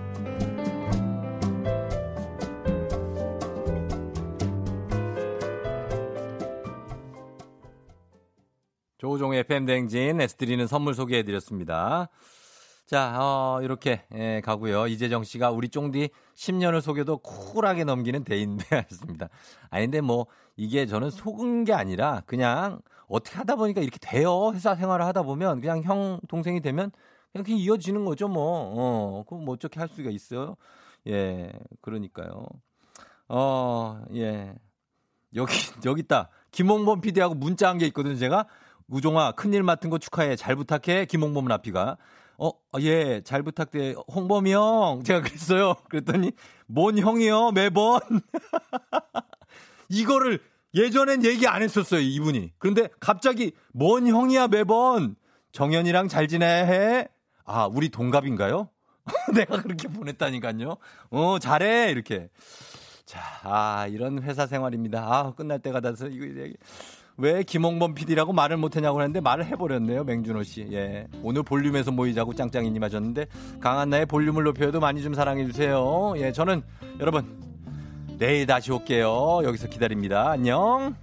조종의 FM 대행진 에스드리는 선물 소개해드렸습니다. 자, 어, 이렇게 예, 가고요. 이재정 씨가 우리 쫑디 10년을 속여도 쿨하게 넘기는 대인배 하셨습니다. [LAUGHS] 아닌데 뭐 이게 저는 속은 게 아니라 그냥 어떻게 하다 보니까 이렇게 돼요. 회사 생활을 하다 보면 그냥 형 동생이 되면 그냥, 그냥 이어지는 거죠 뭐. 어, 그럼 뭐 어떻게 할 수가 있어요. 예, 그러니까요. 어, 예. 여기 [LAUGHS] 여기 있다. 김홍범 PD하고 문자 한 게 있거든요. 제가 우종아 큰일 맡은 거 축하해. 잘 부탁해. 김홍범 라피가. 어, 예, 잘 부탁돼. 홍범이 형. 제가 그랬어요. 그랬더니, 뭔 형이요, 매번. [LAUGHS] 이거를 예전엔 얘기 안 했었어요, 이분이. 그런데 갑자기, 뭔 형이야, 매번. 정연이랑 잘 지내? 아, 우리 동갑인가요? [LAUGHS] 내가 그렇게 보냈다니까요. 어, 잘해. 이렇게. 자, 아, 이런 회사 생활입니다. 아, 끝날 때가 돼서 이거 얘기. 왜 김홍범 PD라고 말을 못했냐고 했는데 말을 해버렸네요, 맹준호 씨. 예. 오늘 볼륨에서 모이자고 짱짱이님 하셨는데, 강한 나의 볼륨을 높여도 많이 좀 사랑해주세요. 예, 저는 여러분, 내일 다시 올게요. 여기서 기다립니다. 안녕.